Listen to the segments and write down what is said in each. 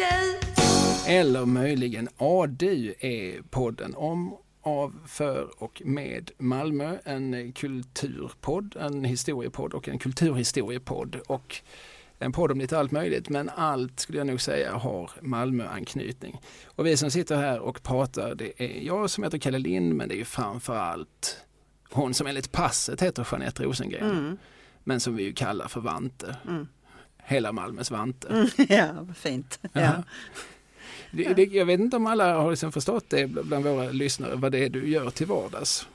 du. Eller möjligen ADU är podden om, av, för och med Malmö. En kulturpodd, en historiepodd och en kulturhistoriepodd. Och en podd om lite allt möjligt men allt skulle jag nog säga har Malmö-anknytning. Och vi som sitter här och pratar det är jag som heter Kalle Lind men det är framförallt hon som enligt passet heter Jeanette Rosengren. Mm. Men som vi ju kallar för Vante. Mm. Hela Malmös Vante. Mm, ja, fint. Ja. Ja. Det, det, jag vet inte om alla har liksom förstått det bland våra lyssnare vad det är du gör till vardags.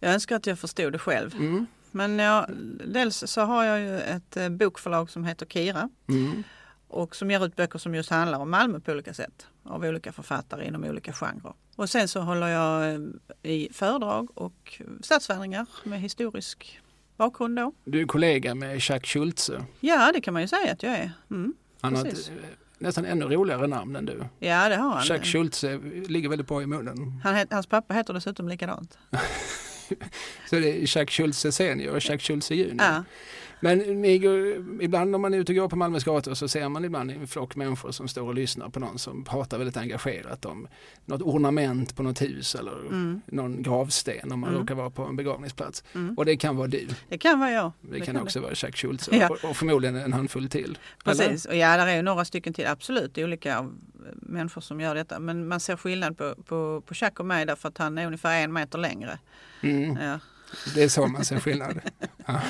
Jag önskar att jag förstod det själv. Mm. Men jag, dels så har jag ju ett eh, bokförlag som heter Kira Mm. och som ger ut böcker som just handlar om Malmö på olika sätt av olika författare inom olika genrer. Och sen så håller jag eh, i föredrag och stadsvandringar med historisk bakgrund då. Du är kollega med Jacques Schultze. Ja, det kan man ju säga att jag är. Mm. Han har ett nästan ännu roligare namn än du. Ja, det har han. Jacques Schultze ligger väldigt bra i munnen. Han, hans pappa heter dessutom likadant. Så det är Jacques Schultze senior och Jacques Schultze junior. Ja. Men ibland om man är ute och går på Malmös gator så ser man ibland en flock människor som står och lyssnar på någon som pratar väldigt engagerat om något ornament på något hus eller Mm. någon gravsten om man Mm. råkar vara på en begravningsplats. Mm. Och det kan vara du. Det kan vara jag. Det, kan, också vara Jacques Schultze Ja. och, och förmodligen en handfull till. Eller? Precis, och ja där är ju några stycken till, absolut olika av- människor som gör detta. Men man ser skillnad på, på, på Chuck och mig därför att han är ungefär en meter längre. Mm, Ja. Det är så man ser skillnad. Ja.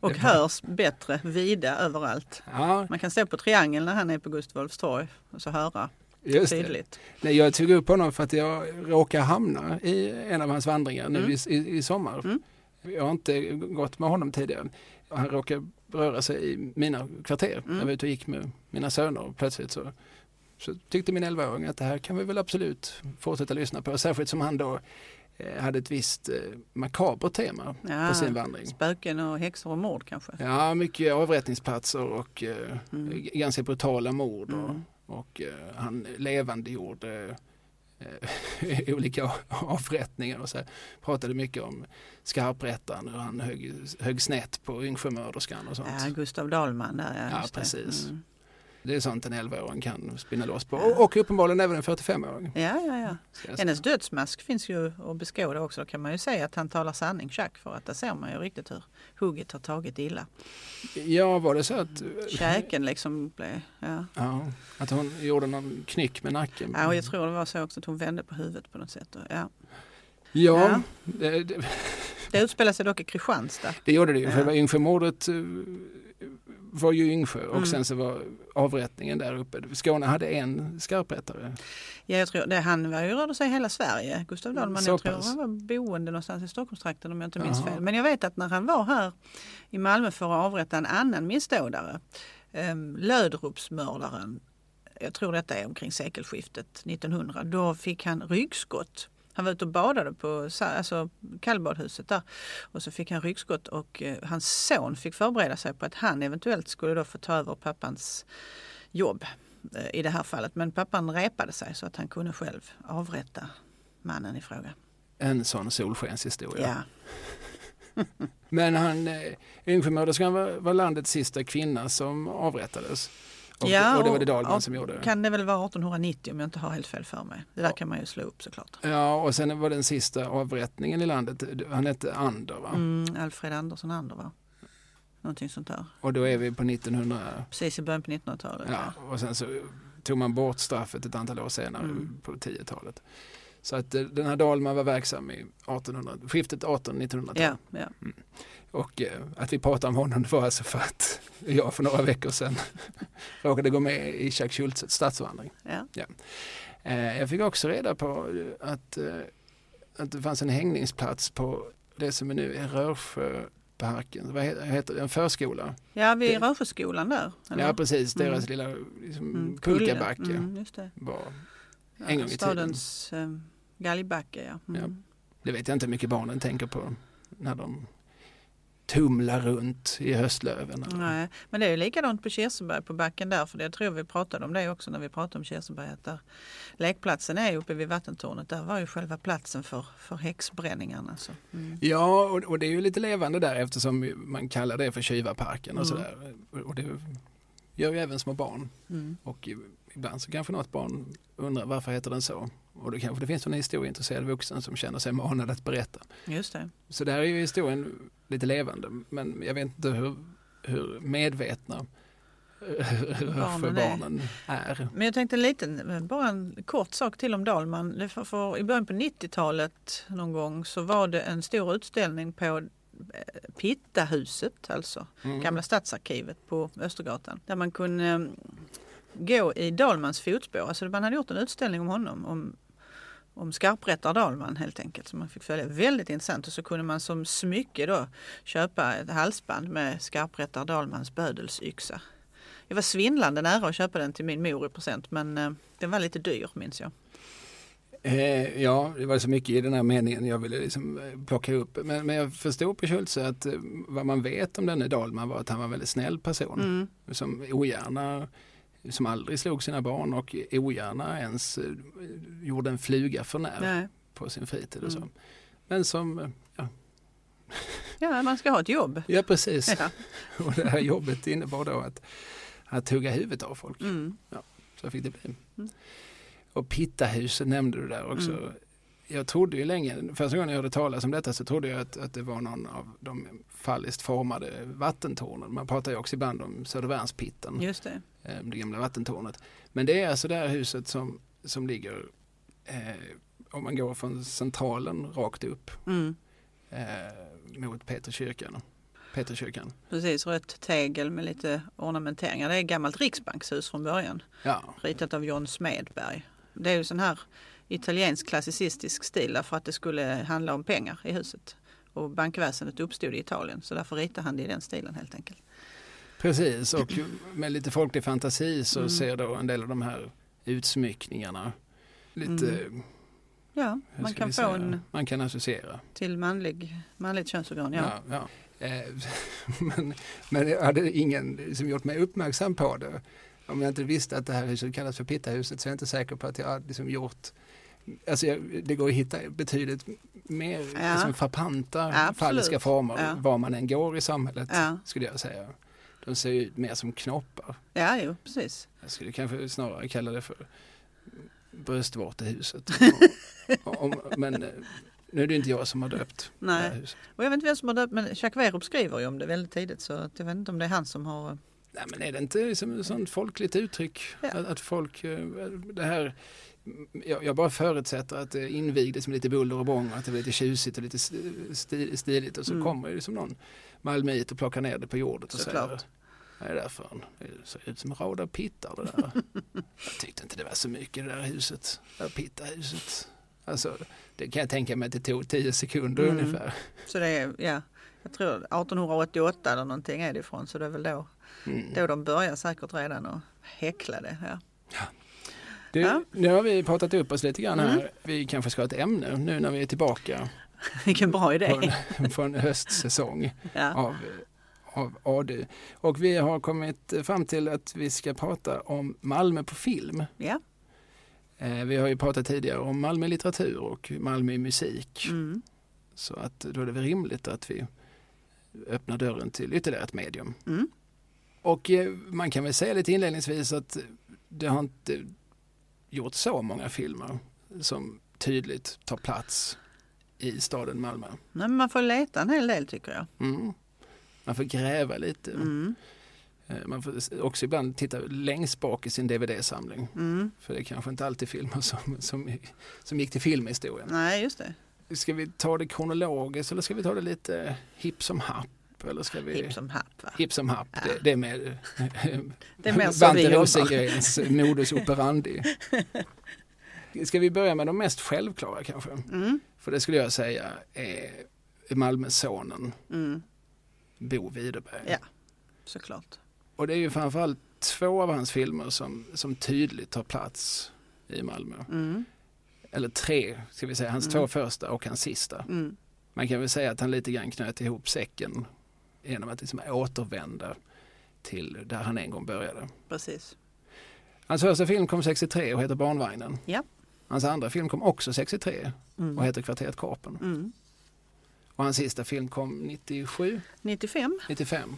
Och hörs bättre vida överallt. Ja, Man kan stå på triangeln när han är på Gustav Adolfs torg och så höra just det. tydligt. Nej, jag tog upp honom för att jag råkar hamna i en av hans vandringar nu Mm. i, i, sommar. Mm. Jag har inte gått med honom tidigare. Han råkar röra sig i mina kvarter. Mm. Jag var ute och gick med mina söner och plötsligt så, så tyckte min 11-åring att det här kan vi väl absolut fortsätta lyssna på. Särskilt som han då hade ett visst eh, makabert tema Ja, på sin vandring. spöken och häxor och mord kanske. Ja, mycket avrättningsplatser och eh, Mm. ganska brutala mord. Och, Mm. och eh, han levandegjorde eh, olika avrättningar och så här. pratade mycket om skarprättaren hur han högg, högg snett på Yngsjömörderskan och sånt. Ja, Gustav Dahlman där ja. Ja, precis. Mm. Det är sånt en 11-åring kan spinna loss på. Och, och uppenbarligen även en 45-åring. Ja, ja, ja. Hennes dödsmask finns ju att beskåda också. Då kan man ju säga att han talar sanning, Jack, för att där ser man ju riktigt hur hugget har tagit illa. Ja, var det så att, Käken liksom blev... Ja. ja, att hon gjorde någon knyck med nacken? ja, och jag tror det var så också att hon vände på huvudet på något sätt. Ja. Ja, Ja. Det, det, Det utspelar sig dock i Kristianstad. Det gjorde det ju. Ja. Själva Yngsjömordet eh, var ju Yngsjö och Mm. sen så var avrättningen där uppe. Skåne hade en skarprättare. Ja, jag tror det, han var ju rörde sig i hela Sverige, Gustav Dahlman. Så Jag tror pass. han var boende någonstans i Stockholmstrakten om jag inte minns Jaha. fel. Men jag vet att när han var här i Malmö för att avrätta en annan missdådare, um, Löderupsmördaren, jag tror detta är omkring sekelskiftet 1900, då fick han ryggskott. Han var ute och badade på alltså, kallbadhuset där och så fick han ryggskott och eh, hans son fick förbereda sig på att han eventuellt skulle då få ta över pappans jobb eh, i det här fallet. Men pappan repade sig så att han kunde själv avrätta mannen i fråga. En sån solskenshistoria. Ja. Men han, eh, Yngsjömörderskan var, var landets sista kvinna som avrättades. Och, Ja, och det var det och som gjorde. Kan det väl vara 1890 om jag inte har helt fel för mig. Det där kan man ju slå upp såklart. Ja, och sen var den sista avrättningen i landet, han hette Ander va? Mm, Alfred Andersson Ander va? Någonting sånt där. Och då är vi på 1900, Precis i början på 1900-talet. ja, och sen så tog man bort straffet ett antal år senare Mm. på 10-talet. Så att eh, den här Dahlman var verksam i 1800, skiftet 1800-1900-tal. ja, ja. Och eh, att vi pratar om honom det var alltså för att jag för några veckor sedan råkade gå med i Jacques Schultzes stadsvandring. ja. Eh, jag fick också reda på eh, att, att det fanns en hängningsplats på det som nu är Rörsjöparken. Vad heter, det? En förskola? ja vid Rörsjöskolan där. eller? Ja precis, deras Mm. lilla liksom, Mm, pulkabacke Mm, just det. var Ja, en gång i Stadens eh, galgbacke ja. Mm. Ja. Det vet jag inte hur mycket barnen tänker på när de tumlar runt i höstlöven. Nej, men det är ju likadant på Kirseberg på backen där för det jag tror vi pratade om det också när vi pratade om Kirseberg att där lekplatsen är uppe vid vattentornet. Där var ju själva platsen för, för häxbränningarna. Så. Mm. Ja, och, och det är ju lite levande där eftersom man kallar det för Tjuvaparken och Mm. sådär. Och det gör ju även små barn. Mm. Och ibland så kanske något barn undrar varför heter den så? Och då kanske det finns en historieintresserad vuxen som känner sig manad att berätta. Just det. Så där är ju historien lite levande men jag vet inte hur, hur medvetna för Barnen barnen är. Men jag tänkte en liten, bara en kort sak till om Dalman. För, för, I början på 90-talet någon gång så var det en stor utställning på eh, Pittahuset, alltså Mm. gamla stadsarkivet på Östergatan. Där man kunde eh, gå i Dalmans fotspår. Alltså man hade gjort en utställning om honom. Om, om skarprättar Dalman helt enkelt. Som man fick följa. Väldigt intressant. Och så kunde man som smycke då köpa ett halsband med skarprättar Dalmans bödelsyxa. Jag var svindlande nära att köpa den till min mor i present men eh, den var lite dyr minns jag. Eh, ja, det var så mycket i den här meningen jag ville liksom eh, plocka upp. Men, men jag förstod på Schultze att eh, vad man vet om denne Dahlman var att han var en väldigt snäll person. Mm. Som ogärna, som aldrig slog sina barn och ogärna ens eh, gjorde en fluga för när Nej. på sin fritid och så. Mm. Men som, eh, ja, Ja, man ska ha ett jobb. ja precis. Ja. Och det här jobbet innebar då att, att hugga huvudet av folk. Mm. Så fick det bli. Mm. Och Pittahuset nämnde du där också. Mm. Jag trodde ju länge, första gången jag hörde talas om detta så trodde jag att, att det var någon av de falliskt formade vattentornen. Man pratar ju också ibland om Södervärnspitten, Just det. Eh, det gamla vattentornet. Men det är alltså det här huset som, som ligger, eh, om man går från centralen rakt upp Mm. eh, mot Peterkyrkan. Peterkyrkan. Precis, rött tegel med lite ornamenteringar. Det är ett gammalt riksbankshus från början. Ja, Ritat av John Smedberg. Det är ju sån här italiensk klassicistisk stil därför att det skulle handla om pengar i huset. Och bankväsendet uppstod i Italien så därför ritade han det i den stilen helt enkelt. Precis, och med lite folklig fantasi så Mm. ser då en del av de här utsmyckningarna lite, Mm. Ja, man kan få en man kan associera. till manlig, manligt könsorgan. Ja. Ja. Ja, Eh, men, men jag hade ingen som gjort mig uppmärksam på det. Om jag inte visste att det här huset kallas för Pittahuset så är jag inte säker på att jag hade liksom gjort Alltså jag, det går att hitta betydligt mer Ja. liksom frappanta Absolut. falliska former Ja. var man än går i samhället Ja. skulle jag säga. De ser ju ut mer som knoppar. ja, jo precis. Jag skulle kanske snarare kalla det för bröstvårtehuset. Men eh, nu är det inte jag som har döpt det här Nej. huset. Och jag vet inte vem som har döpt men Jacques Werup skriver ju om det väldigt tidigt så att jag vet inte om det är han som har Nej men är det inte liksom ett sånt folkligt uttryck? Ja. Att, att folk, eh, det här, jag, jag bara förutsätter att det invigdes med lite buller och bång och att det var lite tjusigt och lite sti- stiligt och så Mm. kommer det som någon malmöit och plockar ner det på jordet och Såklart. säger vad är det där för en? Det ser ut som en rad av pittar det där. jag tyckte inte det var så mycket det där huset, det där pittahuset. Alltså, det kan jag tänka mig att det tog tio sekunder Mm. ungefär. Så det är, ja, jag tror 1888 eller någonting är det ifrån så det är väl då, Mm. då de börjar säkert redan att häckla det. Ja. Du, Ja. Nu har vi pratat upp oss lite grann här. Mm. Vi kanske ska ha ett ämne nu när vi är tillbaka Vilken bra idé. från, från höstsäsong Ja. av, av ADU. Och vi har kommit fram till att vi ska prata om Malmö på film. Ja. Eh, Vi har ju pratat tidigare om Malmö litteratur och Malmö musik. Mm. Så att då är det väl rimligt att vi öppnar dörren till ytterligare ett medium. Mm. Och eh, man kan väl säga lite inledningsvis att det har inte gjort så många filmer som tydligt tar plats i staden Malmö. Nej, men man får leta en hel del tycker jag. Mm. Man får gräva lite. Mm. Eh, Man får också ibland titta längst bak i sin DVD-samling. Mm. För det är kanske inte alltid filmer som, som, som gick till filmhistorien. Nej, just det. Ska vi ta det kronologiskt eller ska vi ta det lite hipp som happ? Eller ska vi... Hipp som happ. Va? Hipp som happ, Ja. det, det är med Det är Svante. Rosengrens modus operandi. Ska vi börja med de mest självklara kanske? Mm. För det skulle jag säga är Malmösonen Mm. Bo Widerberg. Ja. Såklart. Och det är ju framförallt två av hans filmer som, som tydligt tar plats i Malmö. Mm. Eller tre, ska vi säga, hans Mm. två första och hans sista. Mm. Man kan väl säga att han lite grann knöt ihop säcken genom att liksom återvända till där han en gång började. Precis. Hans första film kom 63 och heter Barnvagnen. Ja. Hans andra film kom också 63 Mm. och heter Kvarteret Korpen. Och hans sista film kom 97, 95. 95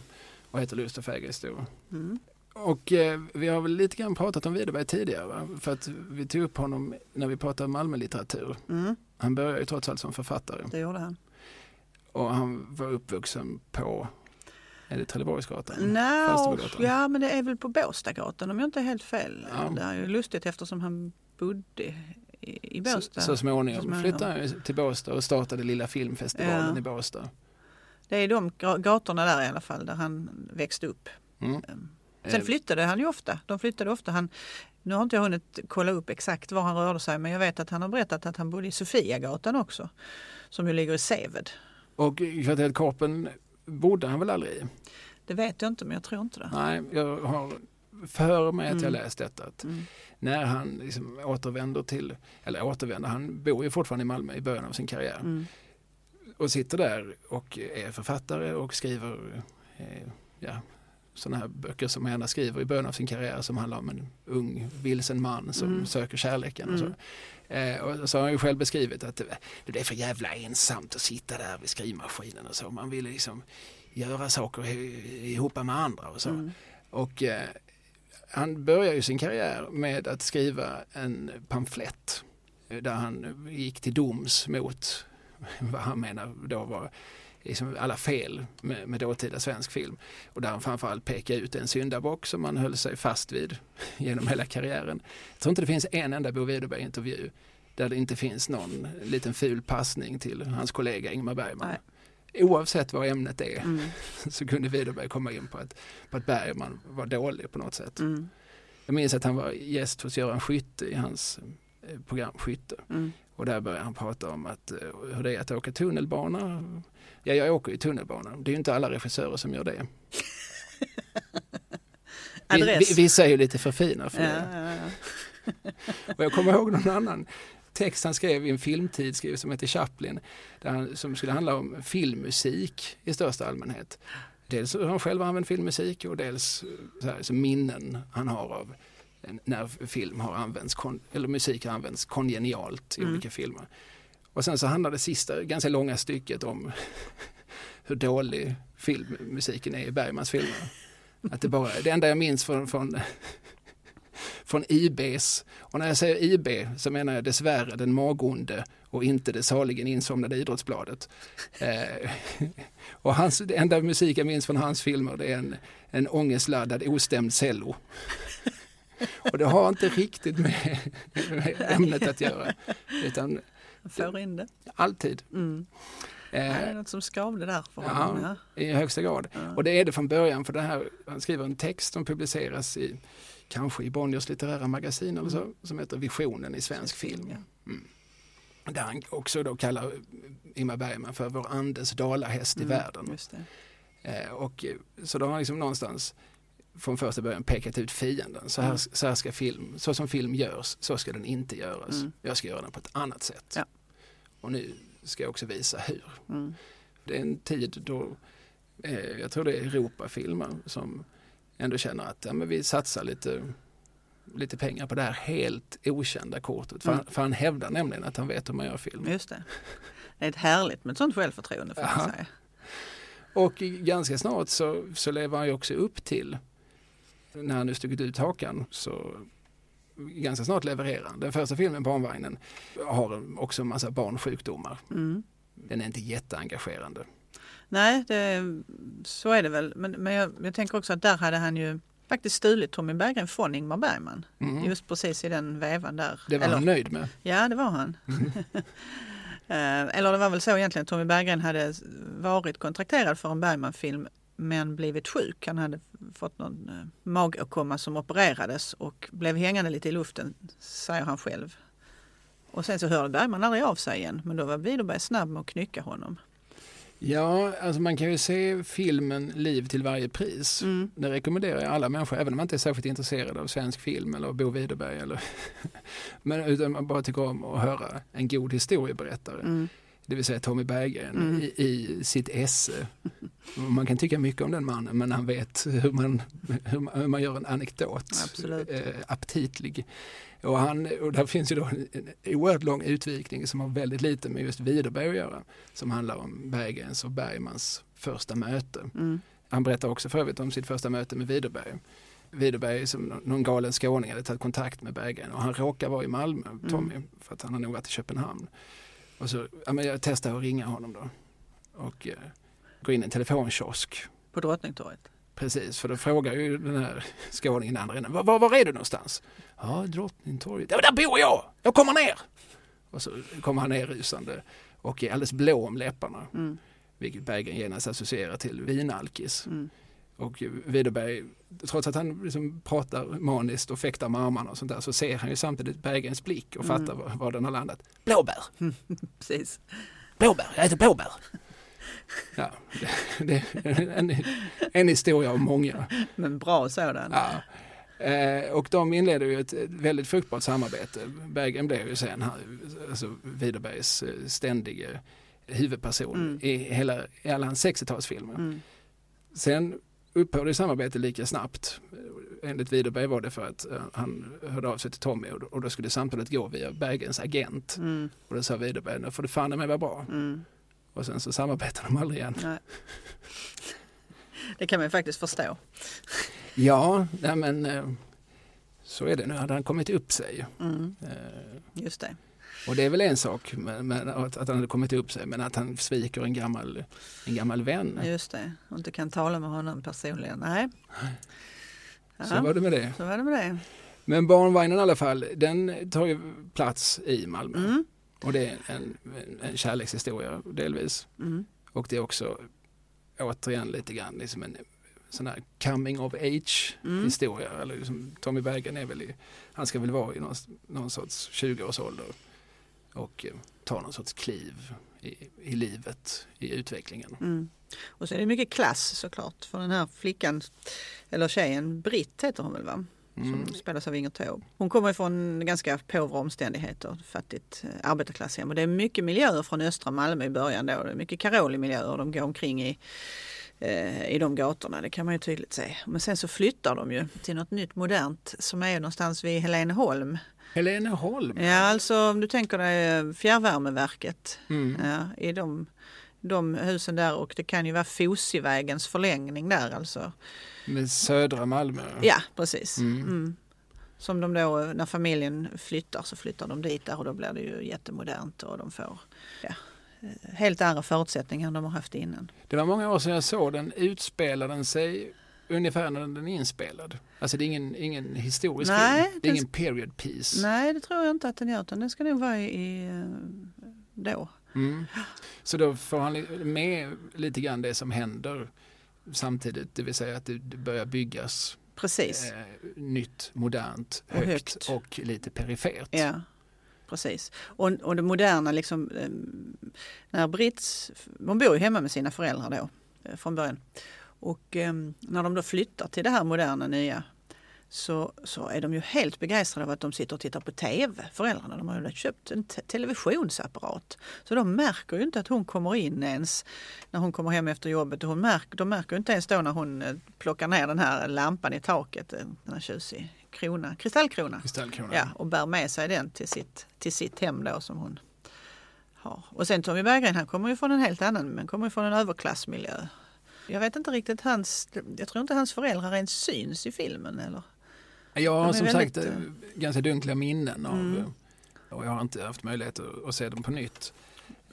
och heter Lust och fägringshistoria. Mm. Och eh, vi har väl lite grann pratat om Widerberg tidigare. Va? För att vi tog upp honom när vi pratade om Malmölitteratur. Mm, Han började ju trots allt som författare. det gjorde han. Och han var uppvuxen på, är det Trelleborgsgatan? No, ja, men det är väl på Båstadgatan om jag inte är helt fel. Ja. Det är ju lustigt eftersom han bodde i, Båstad. Så, så småningom Så småningom. flyttade ju till Båstad och startade Lilla filmfestivalen Ja. i Båstad. Det är de ga- gatorna där i alla fall där han växte upp. Mm. Sen Eh, flyttade han ju ofta. De flyttade ofta. Han, nu har inte jag hunnit kolla upp exakt var han rörde sig men jag vet att han har berättat att han bodde i Sofiagatan också. Som ju ligger i Seved. Och kvarteret Korpen bodde han väl aldrig i? Det vet jag inte men jag tror inte det. Nej, jag har för mig att jag Mm. läst detta. Att Mm. när han liksom återvänder till, eller återvänder, han bor ju fortfarande i Malmö i början av sin karriär. Mm. Och sitter där och är författare och skriver eh, ja, sådana här böcker som han gärna skriver i början av sin karriär som handlar om en ung vilsen man som Mm. söker kärleken. Och så. Mm. Eh, och så har han ju själv beskrivit att det, det är för jävla ensamt att sitta där vid skrivmaskinen och så. Man vill liksom göra saker ihop med andra och så. Mm. Och eh, han började ju sin karriär med att skriva en pamflett eh, där han gick till doms mot vad han menar då var liksom alla fel med, med dåtida svensk film. Och där han framförallt pekade ut en syndabock som han höll sig fast vid genom hela karriären. Jag tror inte det finns en enda Bo Widerberg-intervju där det inte finns någon liten ful passning till hans kollega Ingmar Bergman. Nej. Oavsett vad ämnet är Mm. så kunde Widerberg komma in på att, på att Bergman var dålig på något sätt. Mm. Jag minns att han var gäst hos Göran Skytte i hans eh, program Skytte. Mm. Och där började han prata om att, eh, hur det är att åka tunnelbana. Ja, jag åker ju tunnelbana. Det är ju inte alla regissörer som gör det. Vi- vi- Vissa är ju lite för fina för Ja, det. ja, ja. Och jag kommer ihåg någon annan text han skrev i en filmtidskrift som heter Chaplin. Där han, som skulle handla om filmmusik i största allmänhet. Dels hur han själv använt filmmusik och dels så här, så minnen han har av när film har använts, eller musik har använts kongenialt i Mm. olika filmer. Och sen så handlar det sista ganska långa stycket om hur dålig filmmusiken är i Bergmans filmer. Att det, bara, det enda jag minns från, från, från IBs, och när jag säger IB så menar jag dessvärre den magonde och inte det saligen insomnade Idrottsbladet. Eh, och hans, det enda musik jag minns från hans filmer det är en, en ångestladdad ostämd cello. Och det har inte riktigt med, med ämnet att göra, utan får in det. alltid. Mm. Eh, Det är något som skavde där för honom. Ja. I högsta grad. Ja. Och det är det från början för det här, han skriver en text som publiceras i kanske i Bonniers litterära magasin eller så, som heter Visionen i svensk film. Mm. Där han också då kallar Ingmar Bergman för vår andes dalahäst i Mm, världen. Eh, och, eh, så då har han liksom någonstans från första början pekat ut fienden. Så här, Mm. så här ska film, så som film görs, så ska den inte göras. Mm. Jag ska göra den på ett annat sätt. Ja. Och nu ska jag också visa hur. Mm. Det är en tid då, eh, jag tror det är Europafilmer som ändå känner att ja, men vi satsar lite, lite pengar på det här helt okända kortet. För, Mm. han, för han hävdar nämligen att han vet hur man gör film. Just det. Det är ett härligt med ett sånt självförtroende får man säga. Och ganska snart så, så lever han ju också upp till, när han nu stuckit ut hakan, så ganska snart levererar. Den första filmen, Barnvagnen, har också en massa barnsjukdomar. Mm. Den är inte jätteengagerande. Nej, det, så är det väl. Men, men jag, jag tänker också att där hade han ju faktiskt stulit Tommy Berggren från Ingmar Bergman. Mm. Just precis i den vevan där. Det var Eller- han nöjd med. Ja, det var han. Eh, Eller det var väl så egentligen att Tommy Berggren hade varit kontrakterad för en Bergman-film men blivit sjuk. Han hade fått någon eh, magåkomma som opererades och blev hängande lite i luften, säger han själv. Och sen så hörde Bergman aldrig av sig igen, men då var Widerberg snabb med att knycka honom. Ja, alltså man kan ju se filmen Liv till varje pris. Mm. Det rekommenderar jag alla människor, även om man inte är särskilt intresserad av svensk film eller Bo Widerberg. Eller Men utan man bara tycker om att höra en god historieberättare. Mm. Det vill säga Tommy Berggren Mm. i, i sitt esse. Man kan tycka mycket om den mannen men han vet hur man, hur man, hur man gör en anekdot eh, aptitlig. Och, han, och där finns ju då en, en oerhört lång utvikning som har väldigt lite med just Widerberg att göra. Som handlar om Berggrens och Bergmans första möte. Mm. Han berättar också för övrigt om sitt första möte med Widerberg. Widerberg som någon galen skåning hade tagit kontakt med Berggren och han råkar vara i Malmö, Tommy, Mm. för att han har nog varit i Köpenhamn. Och så, ja, men jag testar att ringa honom då och eh, går in i en telefonkiosk. På Drottningtorget. Precis, för då frågar ju den här skåningen andra änden, var, var, var är du någonstans? Ja, Drottningtorget. Ja, men där bor jag! Jag kommer ner! Och så kommer han ner rusande och är alldeles blå om läpparna. Mm. Vilket Berggren genast associerar till vinalkis. Mm. Och Widerberg, trots att han liksom pratar maniskt och fäktar med armarna och sånt där så ser han ju samtidigt Berggrens blick och Mm. fattar var, var den har landat. Blåbär! Precis. Blåbär! Jag äter blåbär! Ja, det, det är en, en historia av många. Men bra sådan. Ja. Eh, och de inleder ju ett väldigt fruktbart samarbete. Berggren blev ju sen alltså Widerbergs eh, ständige huvudperson Mm. i, hela, i alla hans 60-talsfilmer. Mm. Sen upphörde samarbetet lika snabbt. Enligt Widerberg var det för att eh, han hörde av sig till Tommy och då, och då skulle samtalet gå via Berggrens agent. Mm. Och då sa Widerberg, nu får det fan mig vara bra. Mm. Och sen så samarbetade de aldrig igen. Nej. Det kan man ju faktiskt förstå. Ja, nej men eh, så är det. Nu hade han kommit upp sig. Mm. Eh, Just det. Och det är väl en sak med, med att, att han hade kommit upp sig, men att han sviker en gammal, en gammal vän. Just det. Och inte kan tala med honom personligen. Nej. Ja, Så var det med det. så var det med det. Men barnvagnen i alla fall, den tar ju plats i Malmö. Mm. Och det är en, en kärlekshistoria delvis. Mm. Och det är också återigen lite grann liksom en sån här coming of age Mm. historia. Eller liksom, Tommy Berggren är väl i, han ska väl vara i någon, någon sorts 20-årsålder och eh, ta någon sorts kliv i, i livet, i utvecklingen. Mm. Och så är det mycket klass såklart. För den här flickan, eller tjejen, Britt heter hon väl va? Mm. Som spelas av Inger Taube. Hon kommer från ganska påvra omständigheter, fattigt eh, arbetarklasshem. Och det är mycket miljöer från östra Malmö i början då. Det är mycket Karoli-miljöer. De går omkring i, eh, i de gatorna, det kan man ju tydligt se. Men sen så flyttar de ju till något nytt modernt som är någonstans vid Heleneholm. Heleneholm. Ja, alltså om du tänker dig eh, fjärrvärmeverket Mm. ja, i de, de husen där och det kan ju vara Fosievägens förlängning där alltså. Med södra Malmö. Ja, precis. Mm. Mm. Som de då, när familjen flyttar så flyttar de dit där och då blir det ju jättemodernt och de får ja, eh, helt andra förutsättningar än de har haft innan. Det var många år sedan jag såg den. Utspelade den sig ungefär när den är inspelad? Alltså det är ingen, ingen historisk Nej, film. Det är ingen period piece. Nej, det tror jag inte att den gör utan den ska nog vara i, då. Mm. Så då får han med lite grann det som händer samtidigt, det vill säga att det börjar byggas Precis. eh, nytt, modernt, Och högt, högt. och lite perifert. Ja, precis. Och, och det moderna liksom, eh, när Brits, hon bor ju hemma med sina föräldrar då eh, från början. Och eh, när de då flyttar till det här moderna nya så, så är de ju helt begeistrade av att de sitter och tittar på TV, föräldrarna. De har ju köpt en te- televisionsapparat. Så de märker ju inte att hon kommer in ens när hon kommer hem efter jobbet. Hon märker, de märker ju inte ens då när hon eh, plockar ner den här lampan i taket, eh, den här tjusig krona, kristallkrona. Kristallkronan. Ja, och bär med sig den till sitt, till sitt hem då som hon har. Och sen Tommy Berggren, han kommer ju från en helt annan, men kommer ju från en överklassmiljö. Jag vet inte riktigt hans, jag tror inte hans föräldrar ens syns i filmen eller? Jag har som väldigt, sagt eh, ganska dunkliga minnen av Mm. eh, och jag har inte haft möjlighet att, se dem på nytt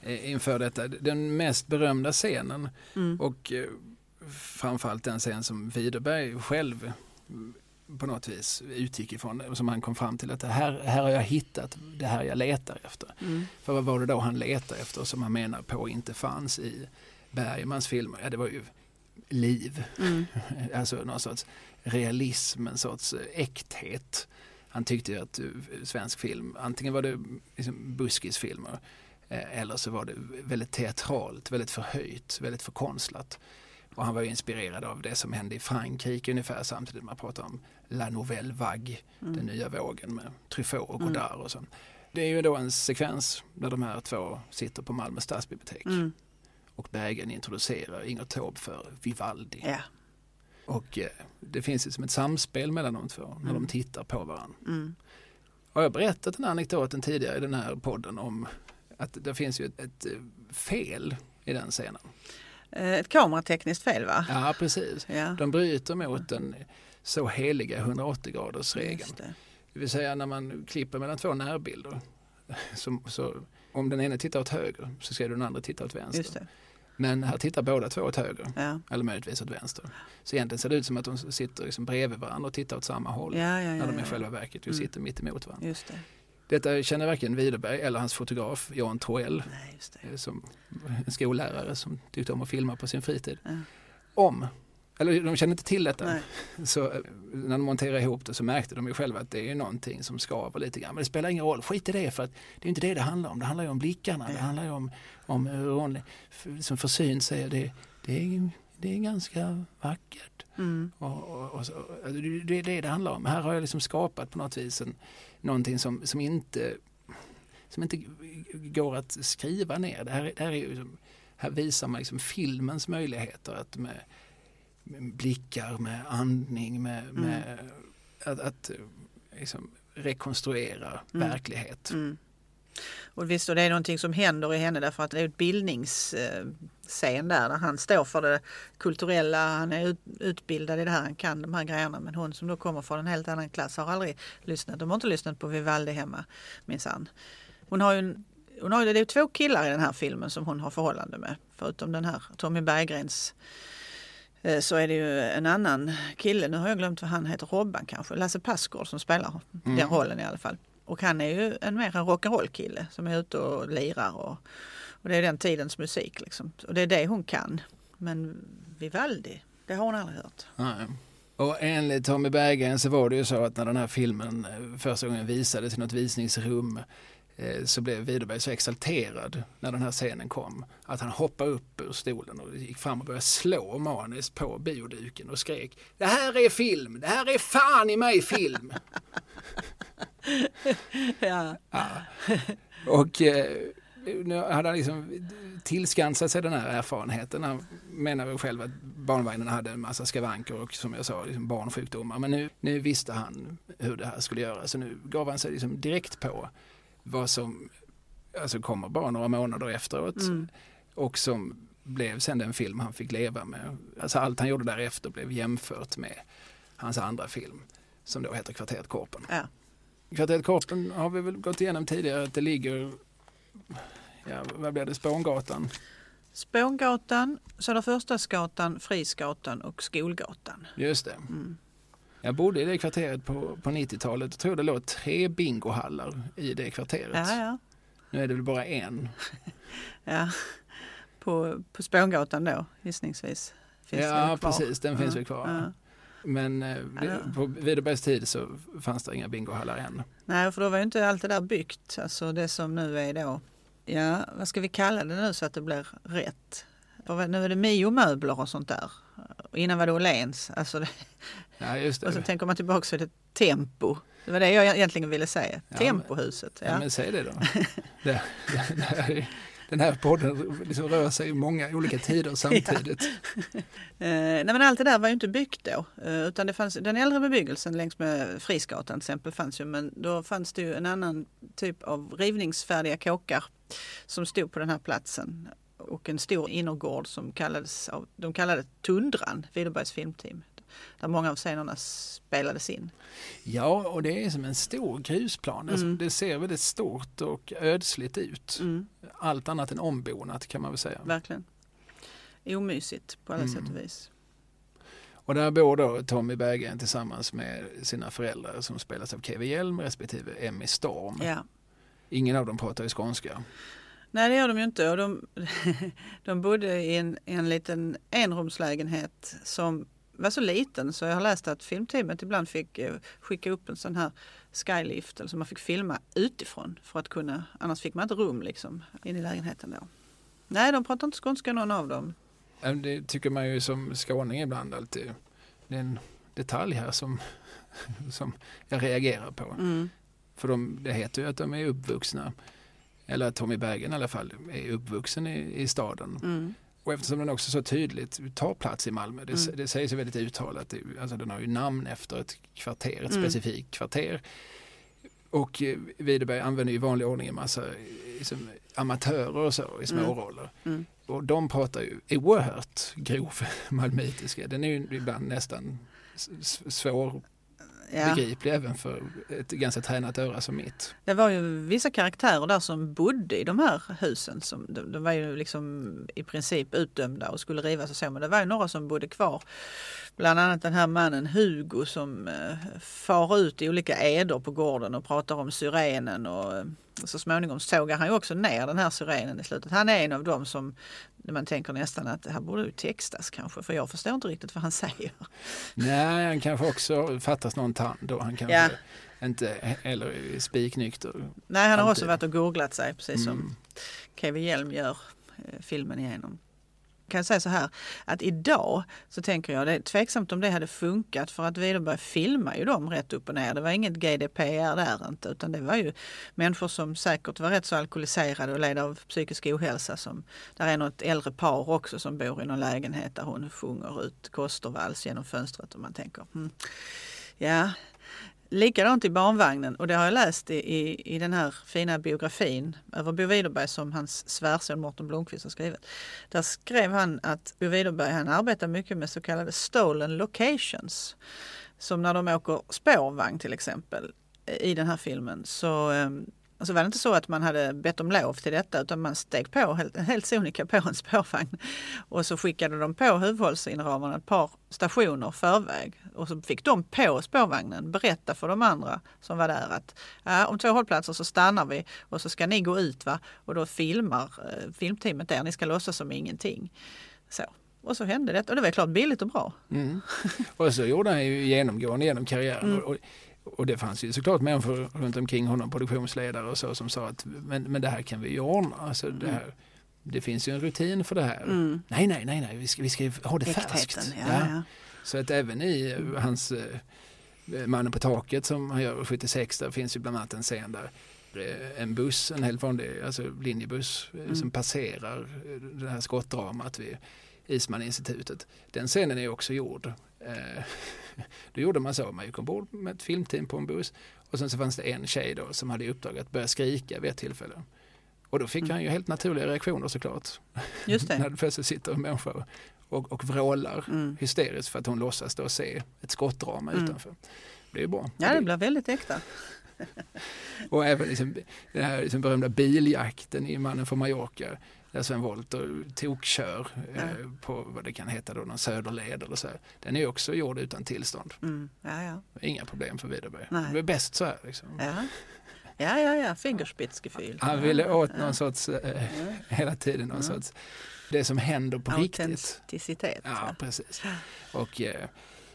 eh, inför detta. Den mest berömda scenen Mm. och eh, framförallt den scen som Widerberg själv mm, på något vis utgick ifrån, som han kom fram till att det här, här har jag hittat det här jag letar efter. Mm. För vad var det då han letade efter som han menar på inte fanns i Bergmans filmer? Ja, det var ju liv, Mm. alltså någon sorts realism, en sorts äkthet. Han tyckte ju att eh, svensk film, antingen var det liksom buskisfilmer eh, eller så var det väldigt teatralt, väldigt förhöjt, väldigt förkonstlat. Och han var inspirerad av det som hände i Frankrike ungefär samtidigt man pratar om La Nouvelle Vague, den Mm. nya vågen med Truffaut och Mm. Godard och så. Det är ju då en sekvens där de här två sitter på Malmö stadsbibliotek Mm. Och Berggren introducerar Inger Taube för Vivaldi. Ja. Och eh, det finns som ett samspel mellan de två när Mm. de tittar på varandra. Mm. Har jag berättat den här anekdoten tidigare i den här podden om att det finns ju ett, ett eh, fel i den scenen. Eh, Ett kameratekniskt fel va? Ja, precis. Ja. De bryter mot en så heliga 180 graders regeln. Det. Det vill säga när man klipper mellan två närbilder. Så, så, om den ena tittar åt höger så ska den andra titta åt vänster. Men här tittar båda två åt höger. Ja. Eller möjligtvis åt vänster. Så egentligen ser det ut som att de sitter liksom bredvid varandra och tittar åt samma håll. Ja, ja, när de i själva verket ju Mm. sitter mitt emot varandra. Just det. Detta känner varken Widerberg eller hans fotograf Jan Troell Nej, eh, som en skollärare som tyckte om att filma på sin fritid. Om. Eller de kände inte till detta. Nej. Så eh, när de monterade ihop det så märkte de ju själva att det är någonting som skaver lite grann. Men det spelar ingen roll, skit i det för att det är inte det det handlar om. Det handlar ju om blickarna, det Ja. handlar ju om, om hur som försynt säger det, det, är, det är ganska vackert. Mm. Och, och, och så, alltså, det det är det det handlar om. Här har jag liksom skapat på något vis en, någonting som, som, inte, som inte går att skriva ner. Det här, det här, är ju, som- här visar man liksom filmens möjligheter att med blickar, med andning, med, Mm. med att, att liksom rekonstruera Mm. verklighet. Mm. Och visst, och det är någonting som händer i henne därför att det är ett bildningsscen där, där han står för det kulturella, han är ut, utbildad i det här, han kan de här grejerna. Men hon som då kommer från en helt annan klass har aldrig lyssnat, de har inte lyssnat på Vivaldi hemma minsann. Hon har ju en, hon har, det är två killar i den här filmen som hon har förhållande med, förutom den här Tommy Berggrens så är det ju en annan kille, nu har jag glömt vad han heter, Robban kanske, Lasse Passgård som spelar Mm. den rollen i alla fall. Och han är ju en mer en rock'n'roll kille som är ute och lirar och, och det är den tidens musik liksom. Och det är det hon kan. Men Vivaldi, det har hon aldrig hört. Nej. Och enligt Tommy Berggren så var det ju så att när den här filmen eh, första gången visades i något visningsrum eh, så blev Widerberg så exalterad när den här scenen kom att han hoppade upp ur stolen och gick fram och började slå maniskt på bioduken och skrek Det här är film! Det här är fan i mig film! Ja. Ja. Och eh, nu hade han liksom tillskansat sig den här erfarenheten. Han menar väl själv att barnvagnen hade en massa skavanker och som jag sa liksom barnsjukdomar. Men nu, nu visste han hur det här skulle göras. Så nu gav han sig liksom direkt på vad som alltså kommer bara några månader efteråt. Mm. Och som blev sen den film han fick leva med. Alltså allt han gjorde därefter blev jämfört med hans andra film som då heter Kvarteret Korpen. Ja. Kvarteret Korpen har vi väl gått igenom tidigare att det ligger, ja vad blir det, Spångatan? Spångatan, Söderförstadsgatan, Frisgatan och Skolgatan. Just det. Mm. Jag bodde i det kvarteret på, på 90-talet och tror det låg tre bingohallar i det kvarteret. Ja, ja. Nu är det väl bara en. ja. På, på Spångatan då, gissningsvis. Finns ja, precis, den finns Ja, väl kvar. ja. Men eh, Ja, på Widerbergs tid så fanns det inga bingohallar än. Nej, för då var ju inte allt det där byggt. Alltså det som nu är då, ja, vad ska vi kalla det nu så att det blir rätt? Nu är det Mio-möbler och sånt där. Innan var det Åhléns. Alltså det, Ja, just och så det. tänker man tillbaka så är det Tempo. Det var det jag egentligen ville säga. Ja, Tempohuset. Ja. Ja. men säg det då. det, det, det här den här podden liksom rör sig i många olika tider samtidigt. Eh, nej men allt det där var ju inte byggt då. Eh, utan det fanns, den äldre bebyggelsen längs med Frisgatan till exempel fanns ju. Men då fanns det ju en annan typ av rivningsfärdiga kåkar som stod på den här platsen. Och en stor innergård som kallades av, de kallade Tundran, Widerbergs filmteam. Där många av scenerna spelades in. Ja, och det är som en stor grusplan. Mm. Det ser väldigt stort och ödsligt ut. Mm, Allt annat än ombonat kan man väl säga. verkligen. Omysigt på alla Mm. sätt och vis. Och där bor då Tommy Berggren tillsammans med sina föräldrar som spelas av Kevin Hjelm respektive Emmy Storm. Ja. Ingen av dem pratar ju skånska. Nej det gör de ju inte. Och de, de bodde i en, en liten enrumslägenhet som var så liten så jag har läst att filmteamet ibland fick eh, skicka upp en sån här skylift eller så man fick filma utifrån för att kunna, annars fick man inte rum liksom in i lägenheten då. Nej de pratar inte skånska någon av dem. Det tycker man ju som skåning ibland alltid. Det är en detalj här som, som jag reagerar på. Mm. För de, det heter ju att de är uppvuxna, eller Tommy Bergen i alla fall är uppvuxen i, i staden. Mm. Och eftersom den också så tydligt tar plats i Malmö, det, Mm. det sägs ju väldigt uttalat, alltså den har ju namn efter ett kvarter, ett Mm. specifikt kvarter. Och eh, Widerberg använder ju i vanlig ordning en massa liksom, amatörer och så i små Mm. Mm. Och de pratar ju oerhört grov malmöitiska. Den är ju ibland nästan svår ja. begriplig även för ett ganska tränat öra som mitt. Det var ju vissa karaktärer där som bodde i de här husen. Som, de, de var ju liksom i princip utdömda och skulle rivas och så men det var ju några som bodde kvar. Bland annat den här mannen Hugo som eh, far ut i olika eder på gården och pratar om syrenen och eh, så småningom sågar han ju också ner den här syrenen i slutet. Han är en av dem som man tänker nästan att det här borde ju textas kanske för jag förstår inte riktigt vad han säger. Nej, han kanske också fattas någon tand och han kanske ja. inte eller spiknykter. Nej, han har också varit och googlat sig precis mm. som Kevin Hjelm gör eh, filmen igenom kan jag säga så här att idag så tänker jag det är tveksamt om det hade funkat för att Widerberg filmar ju dem rätt upp och ner. Det var inget GDPR där inte utan det var ju människor som säkert var rätt så alkoholiserade och led av psykisk ohälsa. Som, där är något äldre par också som bor i någon lägenhet där hon sjunger ut Kostervals genom fönstret och man tänker hmm, ja Likadant i barnvagnen och det har jag läst i, i, i den här fina biografin över Bo Widerberg som hans svärson Mårten Blomqvist har skrivit. Där skrev han att Bo Widerberg han arbetar mycket med så kallade stolen locations. Som när de åker spårvagn till exempel i den här filmen så ehm, och så var det inte så att man hade bett om lov till detta utan man steg på helt, helt sonika på en spårvagn. Och så skickade de på huvudhållsinnehavarna ett par stationer förväg. Och så fick de på spårvagnen berätta för de andra som var där att ja, om två hållplatser så stannar vi och så ska ni gå ut va? och då filmar eh, filmteamet där, ni ska låtsas som ingenting. Så. Och så hände det och det var klart billigt och bra. Mm. Och så gjorde han ju genomgående genom karriären. Mm. Och, och det fanns ju såklart människor runt omkring honom, produktionsledare och så, som sa att men, men det här kan vi ju ordna. Alltså, det, här, det finns ju en rutin för det här. Mm. Nej, nej, nej, nej, vi ska, vi ska ha det färskt. Ja, ja. Ja. Så att även i eh, hans eh, Mannen på taket som han gör 76, där finns ju bland annat en scen där eh, en buss, en helt vanlig alltså linjebuss mm. som passerar det här skottdramat vid Isman-institutet. Den scenen är också gjord. Då gjorde man så, man gick ombord med ett filmteam på en buss och sen så fanns det en tjej då som hade i uppdrag att börja skrika vid ett tillfälle. Och då fick mm. han ju helt naturliga reaktioner såklart. Just det. När det plötsligt sitter en människa och, och vrålar mm. hysteriskt för att hon låtsas då se ett skottdrama mm. utanför. Det är bra. Ja, det blir väldigt äkta. och även liksom, den här liksom berömda biljakten i Mannen från Mallorca där Sven Wollter tokkör ja. eh, på vad det kan heta då, någon söderled eller så. Den är också gjord utan tillstånd. Mm. Ja, ja. Inga problem för Widerberg. Det är bäst så här. Liksom. Ja. Ja, ja, ja, fingerspitzgefühl. Han ville åt någon sorts, eh, hela tiden någon sorts, det som händer på riktigt. Autenticitet. Ja, precis. Och eh,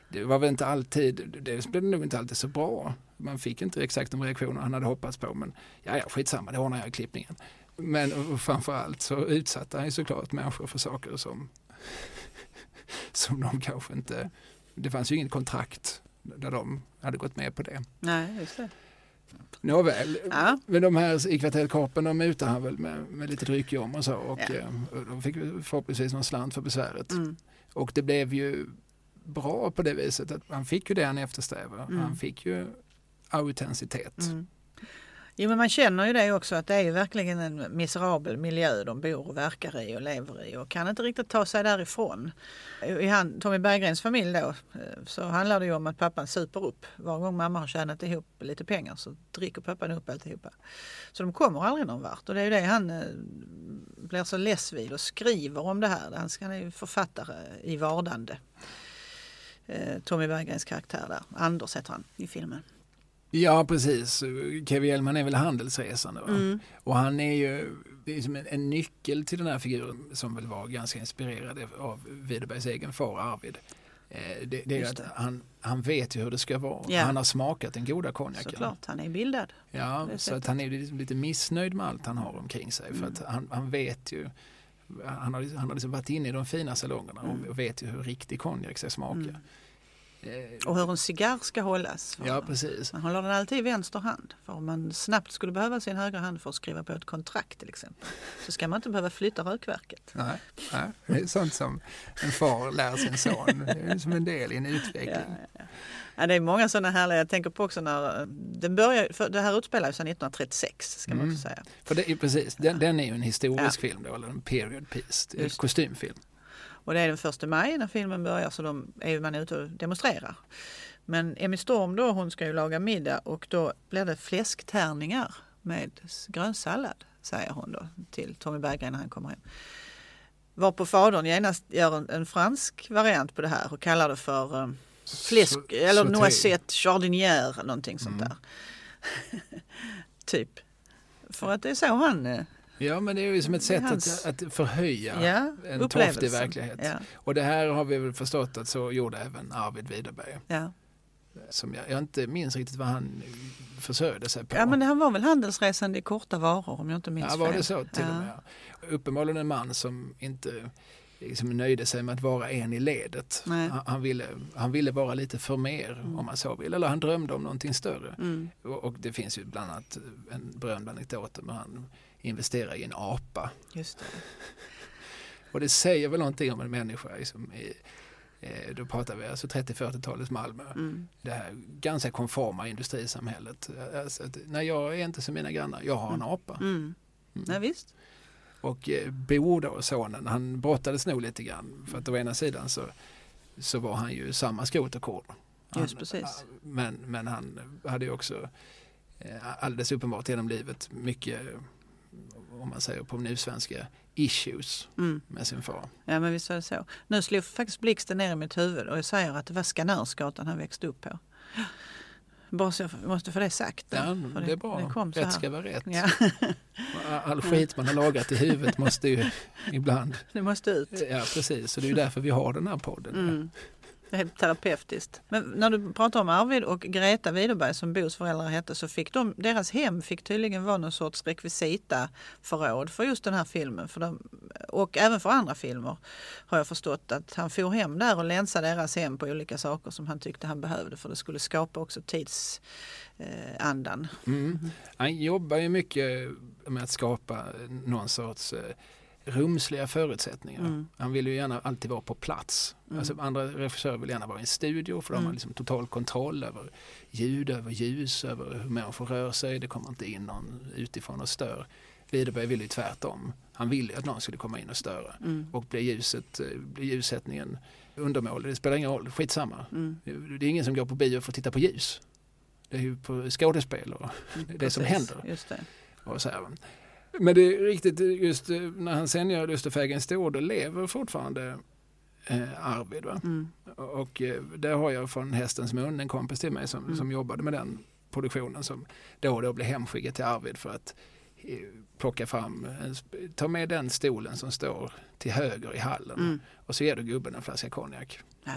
det var väl inte alltid, det blev nog inte alltid så bra. Man fick inte exakt de reaktioner han hade hoppats på men ja, ja skitsamma, det ordnar jag i klippningen. Men framförallt så utsatte han ju såklart människor för saker som, som de kanske inte... Det fanns ju inget kontrakt där de hade gått med på det. Nej, just det. Nåväl, ja. men de här i kvarteret Korpen de mutade han väl med, med lite dryckjom och så och ja. eh, de fick förhoppningsvis någon slant för besväret. Mm. Och det blev ju bra på det viset att han fick ju det han eftersträvade. Mm. Han fick ju autenticitet. Mm. Jo men man känner ju det också att det är ju verkligen en miserabel miljö de bor och verkar i och lever i och kan inte riktigt ta sig därifrån. I han, Tommy Berggrens familj då eh, så handlar det ju om att pappan super upp. Var gång mamma har tjänat ihop lite pengar så dricker pappan upp alltihopa. Så de kommer aldrig någon vart och det är ju det han eh, blir så less vid och skriver om det här. Han är ju författare i vardande. Eh, Tommy Berggrens karaktär där, Anders heter han i filmen. Ja precis, Kevin Hjelman är väl handelsresande mm. och han är ju det är som en, en, nyckel till den här figuren som väl var ganska inspirerad av Widerbergs egen far Arvid. Eh, det, det är att han, han vet ju hur det ska vara. Ja. Han har smakat den goda konjaken. Såklart, han är bildad. Ja, så att han är liksom lite missnöjd med allt han har omkring sig. Mm. För att han, han vet ju han har, han har liksom varit inne i de fina salongerna mm. och vet ju hur riktig konjak ska smaka. Mm. Eh, och hur en cigarr ska hållas. Ja, precis. Man håller den alltid i vänster hand. För om man snabbt skulle behöva sin högra hand för att skriva på ett kontrakt till exempel. Så ska man inte behöva flytta rökverket. Nej, nej det är sånt som en far lär sin son. Det är som en del i en utveckling. Ja, ja. Ja, det är många sådana härliga, jag tänker på också när den börjar, det här utspelar sig 1936 ska man mm. också säga. För det, precis, den, den är ju en historisk film då, eller en period piece, kostymfilm. Och det är den första maj när filmen börjar så de är man ute och demonstrerar. Men Emmy Storm då, hon ska ju laga middag och då blir det fläsktärningar med grönsallad, säger hon då till Tommy Berggren när han kommer hem. Varpå fadern genast gör en, en fransk variant på det här och kallar det för um, fläsk Så- eller noisette jardinière, någonting sånt Mm. där. typ. För att det är så han... Ja, men det är ju som ett sätt Hans- att, att förhöja Ja, en torftig verklighet. Ja, Och det här har vi väl förstått att så gjorde även Arvid Widerberg. ja. Som jag, jag inte minns riktigt vad han försörjde sig på. ja, men han var väl handelsresande i korta varor om jag inte minns Ja, var fel. det så till ja. och med? Uppenbarligen en man som inte liksom nöjde sig med att vara en i ledet. Han, han, ville, han ville vara lite för mer om man så vill. Eller han drömde om någonting större. Mm. Och, och det finns ju bland annat en berömd anekdot om han investerar i en apa. Just det. Och det säger väl någonting om en människa. Liksom, i, eh, då pratar vi alltså 30-40-talets Malmö. Mm. Det här ganska konforma industrisamhället. Alltså att, nej, jag är inte som mina grannar, jag har en apa. Mm. Mm. Nej, visst. Och eh, Bo då, sonen, han brottades nog lite grann. För att å ena sidan så, så var han ju samma skrot och korn. Han- Just precis. Men, men han hade ju också eh, alldeles uppenbart genom livet mycket, om man säger på nu svenska, issues Mm. med sin far. Ja men visst var det så. Nu slog faktiskt blixten ner i mitt huvud och jag säger att det var Skanörsgatan han växte upp på. Bara så jag måste få det sagt. då. Ja, För det är bra. Det rätt ska vara rätt. Ja, All skit man har lagat i huvudet måste ju ibland... det måste ut. Ja, precis. Så det är ju därför vi har den här podden. Mm. Det är terapeutiskt. Men när du pratar om Arvid och Greta Widerberg som Bos föräldrar hette så fick de, deras hem fick tydligen vara någon sorts rekvisita förråd för just den här filmen. För de, och även för andra filmer har jag förstått att han for hem där och länsade deras hem på olika saker som han tyckte han behövde för det skulle skapa också tidsandan. Mm. Han jobbar ju mycket med att skapa någon sorts eh, rumsliga förutsättningar. Mm. Han vill ju gärna alltid vara på plats. Mm. Alltså, andra regissörer vill gärna vara i en studio för de har Mm. liksom total kontroll över ljud, över ljus, över hur människor rör sig. Det kommer inte in någon utifrån och stör. Widerberg vill ju tvärtom. Han ville ju att någon skulle komma in och störa. Mm. Och blir, ljuset, eh, blir ljussättningen undermålig, det spelar ingen roll, skitsamma. Mm. Det är ingen som går på bio för att titta på ljus. Det är ju på skådespel och det är det som Precis, händer. Just det. och så här. Men det är riktigt, just eh, när han sen gör Lustefägen stor, då lever fortfarande eh, Arvid. Mm. Och eh, där har jag från Hästens mun en kompis till mig som, Mm. som jobbade med den produktionen som då och då blev hemskickad till Arvid för att eh, plocka fram, sp- ta med den stolen som står till höger i hallen Mm. och så ger du gubben en flaska konjak. Ja.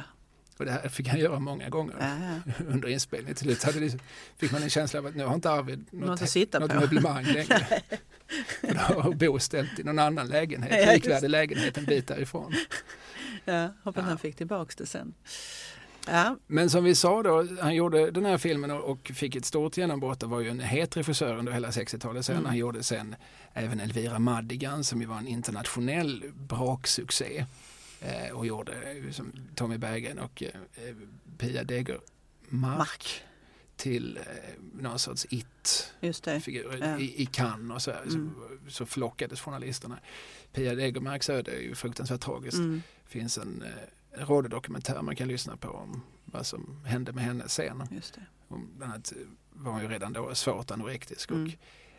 Och det här fick han göra många gånger ja. under inspelningen. Till slut det, fick man en känsla av att nu har inte Arvid Något något, att sitta något på. möblemang längre. För då har Bo ställt i någon annan lägenhet, Ja, likvärdig lägenhet en bit därifrån. Ja, hoppas Ja. han fick tillbaka det sen. Ja, Men som vi sa då, han gjorde den här filmen och fick ett stort genombrott och var ju en het regissör under hela 60-talet sen. Mm. Han gjorde sen även Elvira Madigan som ju var en internationell braksuccé. Eh, och gjorde som Tommy Berggren och eh, Pia Degermark Mark. till eh, någon sorts it-figur. Ja. i, i Cannes och så, här, Mm. så, så flockades journalisterna. Pia Degermarks öde är ju fruktansvärt tragiskt. Mm. Finns en, eh, en radiodokumentär man kan lyssna på om vad som hände med henne sen. Just det. Om, bland annat eh, var hon ju redan då svårt anorektisk Mm. och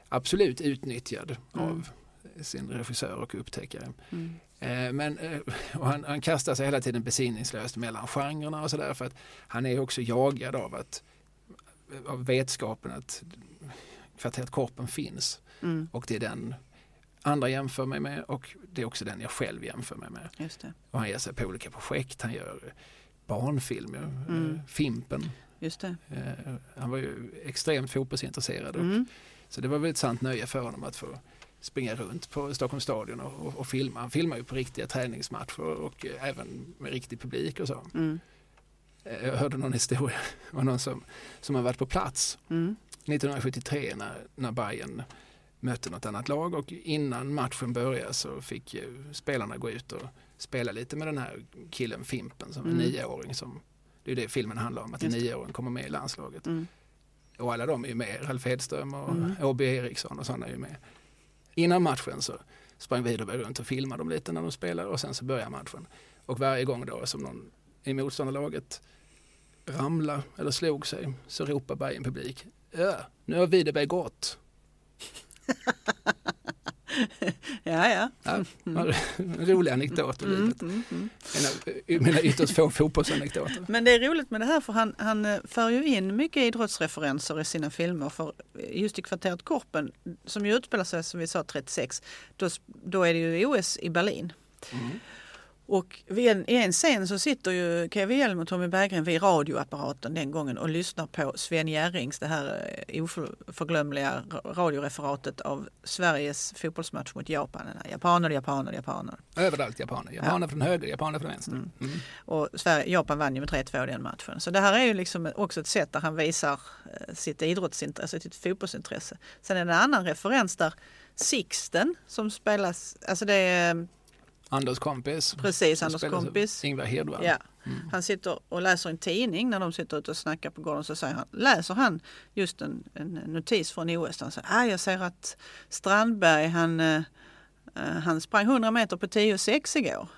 absolut utnyttjad Mm. av sin regissör och upptäckare. Mm. Eh, men, eh, och han, han kastar sig hela tiden besinningslöst mellan genrerna och sådär för att han är också jagad av, att, av vetskapen att kvarteret Korpen finns Mm. och det är den andra jämför mig med och det är också den jag själv jämför mig med. Just det. Och han ger sig på olika projekt, han gör barnfilmer, Mm. eh, Fimpen. Just det. Han var ju extremt fotbollsintresserad och, Mm. så det var väl ett sant nöje för honom att få springa runt på Stockholms stadion och, och, och filma. Han filmar ju på riktiga träningsmatcher och även med riktig publik och så. Mm. Eh, Jag hörde någon historia om någon som, som har varit på plats Mm. 1973 när, när Bayern mötte något annat lag och innan matchen började så fick eh, spelarna gå ut och spela lite med den här killen Fimpen som är Mm. nioåring. Som, det är det filmen handlar om, att en nioåring kommer med i landslaget. Mm. Och alla de är ju med, Ralf Edström och Mm. Åby Eriksson och sådana är ju med. Innan matchen så, sprang Widerberg runt och filmade dem lite när de spelade och sen så började matchen. Och varje gång då som någon i motståndarlaget ramlade eller slog sig så ropar Bayern publik ja, nu har Widerberg gått. ja, ja. ja mm. En rolig anekdot livet. Mm, mm, mm. mina ytterst få fotbollsanekdoter. Men det är roligt med det här för han, han eh, för ju in mycket idrottsreferenser i sina filmer. För just i kvarteret Korpen som ju utspelar sig som vi sa 36, då, då är det ju OS i Berlin. Mm. Och vid en, i en scen så sitter ju Kevin Hjelm och Tommy Berggren vid radioapparaten den gången och lyssnar på Sven Jerrings, det här eh, oförglömliga radioreferatet av Sveriges fotbollsmatch mot Japan. Japaner, japaner, japaner. Överallt japaner. Japaner ja. från höger, japaner från vänster. Mm. Mm. Och Sverige, Japan vann ju med 3-2 den matchen. Så det här är ju liksom också ett sätt där han visar eh, sitt idrottsintresse, sitt fotbollsintresse. Sen är det en annan referens där Sixten som spelas, alltså det är Anders kompis. Precis, Anders kompis. Ingvar Hedvall. Ja. Mm. Han sitter och läser en tidning när de sitter ute och snackar på gården. Så säger han, läser han just en, en notis från OS. Han säger, ah, jag ser att Strandberg han, uh, han sprang 100 meter på 10,6 igår.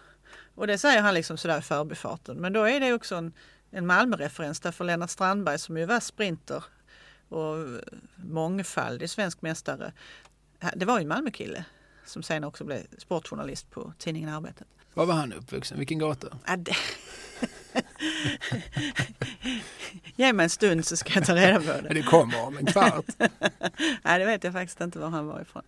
Och det säger han liksom sådär i förbifarten. Men då är det också en, en Malmö-referens därför Lennart Strandberg som ju var sprinter och mångfaldig svensk mästare. Det var ju en Malmökille som sen också blev sportjournalist på tidningen Arbetet. Var var han uppvuxen? Vilken gata? Ja, det... Ge mig en stund så ska jag ta reda på det. Det kommer om en kvart. Nej, det vet jag faktiskt inte var han var ifrån.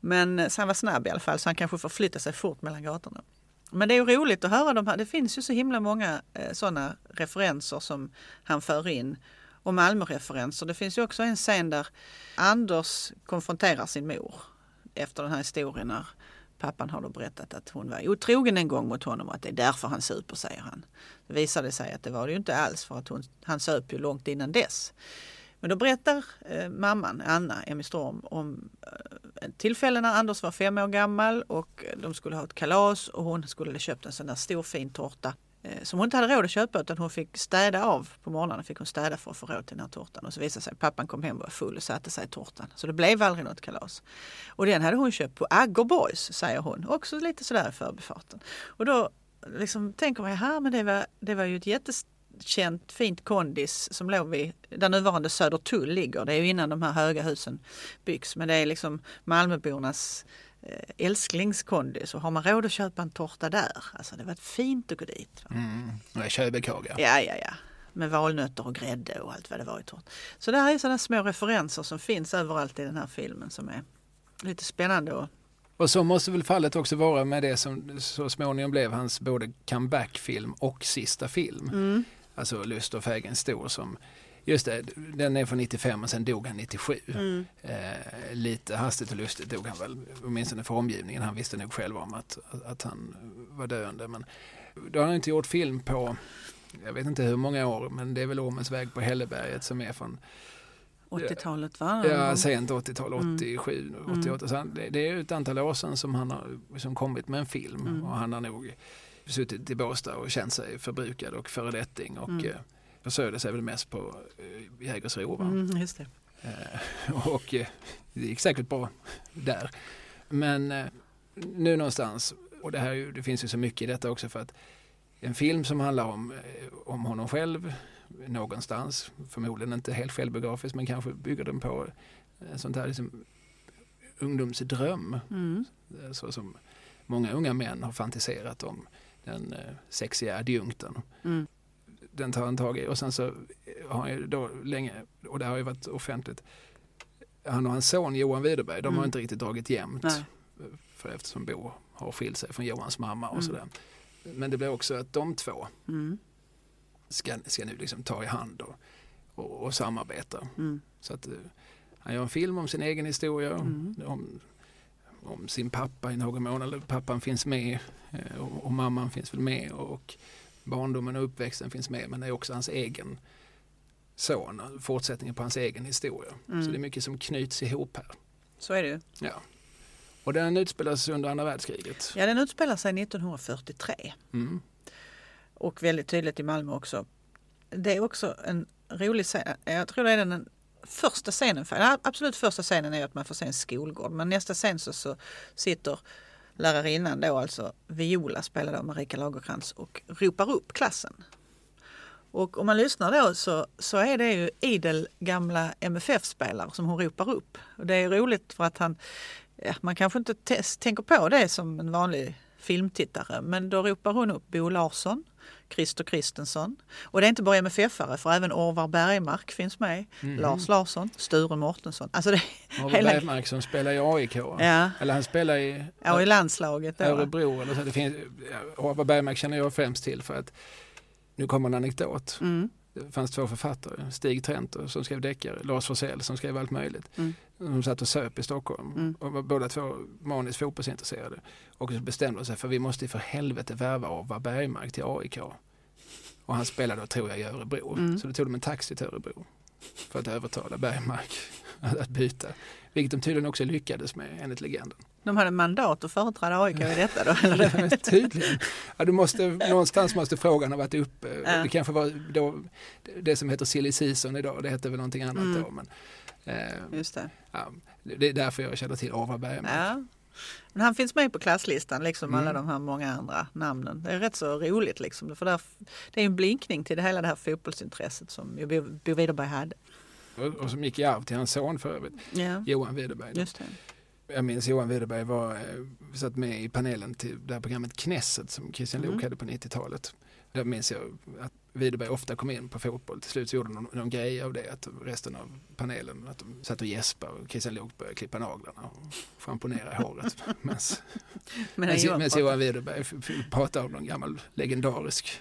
Men så han var snabb i alla fall så han kanske förflyttade sig fort mellan gatorna. Men det är ju roligt att höra de här. Det finns ju så himla många eh, sådana referenser som han för in. Och Malmö-referenser. Det finns ju också en scen där Anders konfronterar sin mor efter den här historien när pappan har då berättat att hon var otrogen en gång mot honom och att det är därför han super, säger han. Det visade sig att det var det ju inte alls för att hon, han söp ju långt innan dess. Men då berättar eh, mamman, Anna Emmy Storm, om eh, tillfälle när Anders var fem år gammal och de skulle ha ett kalas och hon skulle ha köpt en sån där stor fin tårta Eh, som hon inte hade råd att köpa utan hon fick städa av på morgonen. Fick hon städa för att få råd till den här tårtan. Och så visade sig att pappan kom hem och var full och satte sig i tårtan. Så det blev aldrig något kalas. Och den hade hon köpt på Aggerborgs, säger hon. Också lite sådär i förbifarten. Och då liksom tänker man, här men det var, det var ju ett jättekänt fint kondis som låg vid där nuvarande Södertull ligger. Det är ju innan de här höga husen byggs. Men det är liksom Malmöbornas Eh, älsklingskondis och har man råd att köpa en tårta där, alltså det var fint att gå dit. Mm, Köbekåga. Ja, ja, ja. Med valnötter och grädde och allt vad det var i tårta. Så det här är sådana små referenser som finns överallt i den här filmen som är lite spännande. Och, och så måste väl fallet också vara med det som så småningom blev hans både comeback-film och sista film. Mm. Alltså Lust och fägen stor som Just det, den är från 95 och sen dog han 97. Mm. Eh, lite hastigt och lustigt dog han väl, åtminstone för omgivningen. Han visste nog själv om att, att han var döende. Men då har han inte gjort film på, jag vet inte hur många år, men det är väl Ormens väg på Hälleberget som är från 80-talet va? Ja, sent 80-tal, 87, mm. 88. Så han, det, är ett antal år sedan som han har liksom kommit med en film mm. och han har nog suttit i Båstad och känt sig förbrukad och föredetting och mm. Eh, försörjde sig väl mest på eh, Jägersro. Mm, just det. Eh, och eh, det gick säkert bra där. Men eh, nu någonstans, och det, här, det finns ju så mycket i detta också för att en film som handlar om, eh, om honom själv någonstans, förmodligen inte helt självbiografiskt men kanske bygger den på en sånt här liksom, ungdomsdröm. Mm. Så som många unga män har fantiserat om den eh, sexiga adjunkten. Mm den tar han tag i och sen så har han ju då länge, och det har ju varit offentligt, han och hans son Johan Widerberg, de mm. har inte riktigt dragit jämnt. Nej. För eftersom Bo har skilt sig från Johans mamma och mm. sådär. Men det blir också att de två mm. ska, ska nu liksom ta i hand och, och, och samarbeta. Mm. Så att, uh, han gör en film om sin egen historia, mm. om, om sin pappa i någon mån, eller pappan finns med uh, och, och, mamman finns väl med. och barndomen och uppväxten finns med men det är också hans egen son, fortsättningen på hans egen historia. Mm. Så det är mycket som knyts ihop här. Så är det ju. Ja. Och den utspelar sig under andra världskriget. Ja, den utspelar sig 1943. Mm. Och väldigt tydligt i Malmö också. Det är också en rolig scen. Jag tror det är den första scenen, för, absolut första scenen är att man får se en skolgård men nästa scen så, så sitter lärarinnan då, alltså Viola spelade av Marika Lagerkrans och ropar upp klassen. Och om man lyssnar då så, så är det ju idel gamla MFF-spelare som hon ropar upp. Och det är roligt för att han, ja, man kanske inte tänker på det som en vanlig filmtittare men då ropar hon upp Bo Larsson, Christer Kristensson. Och det är inte bara MFF-are för även Orvar Bergmark finns med, mm. Lars Larsson, Sture Mårtensson. Alltså det, Orvar hela... Bergmark som spelar i AIK, ja. eller han spelar i, ja, i landslaget. Då. Örebro. Eller så. Det finns, Orvar Bergmark känner jag främst till för att nu kommer en anekdot. Mm. Det fanns två författare, Stig Trenter som skrev deckare, Lars Forssell som skrev allt möjligt. Mm. De satt och söp i Stockholm mm. och var båda två maniskt fotbollsintresserade. Och så bestämde sig för vi måste för helvete värva Orvar Bergmark till AIK. Och han spelade då tror jag i Örebro. Mm. Så då tog de en taxi till Örebro för att övertala Bergmark att byta. Vilket de tydligen också lyckades med enligt legenden. De hade mandat att företräda AIK i detta då? Eller? tydligen. Ja, du måste, någonstans måste frågan ha varit uppe. Ja. Det kanske var då, det som heter silly season idag, det hette väl någonting annat mm. då. Men, eh, Just det. Ja, det är därför jag känner till Orvar Bergmark. Ja. Men han finns med på klasslistan liksom mm. alla de här många andra namnen. Det är rätt så roligt liksom. För där, det är en blinkning till det hela det här fotbollsintresset som Bo Widerberg hade. Och, och som gick i arv till hans son för övrigt, ja. Johan Widerberg. Just det. Jag minns Johan Widerberg var, eh, satt med i panelen till det här programmet Knesset som Christian mm. Lok hade på 90-talet. Där minns jag att Widerberg ofta kom in på fotboll. Till slut så gjorde de någon grej av det, att resten av panelen att de satt och gäspade och Christian Lok började klippa naglarna och schamponera håret. Medan Johan Widerberg pratade om någon gammal legendarisk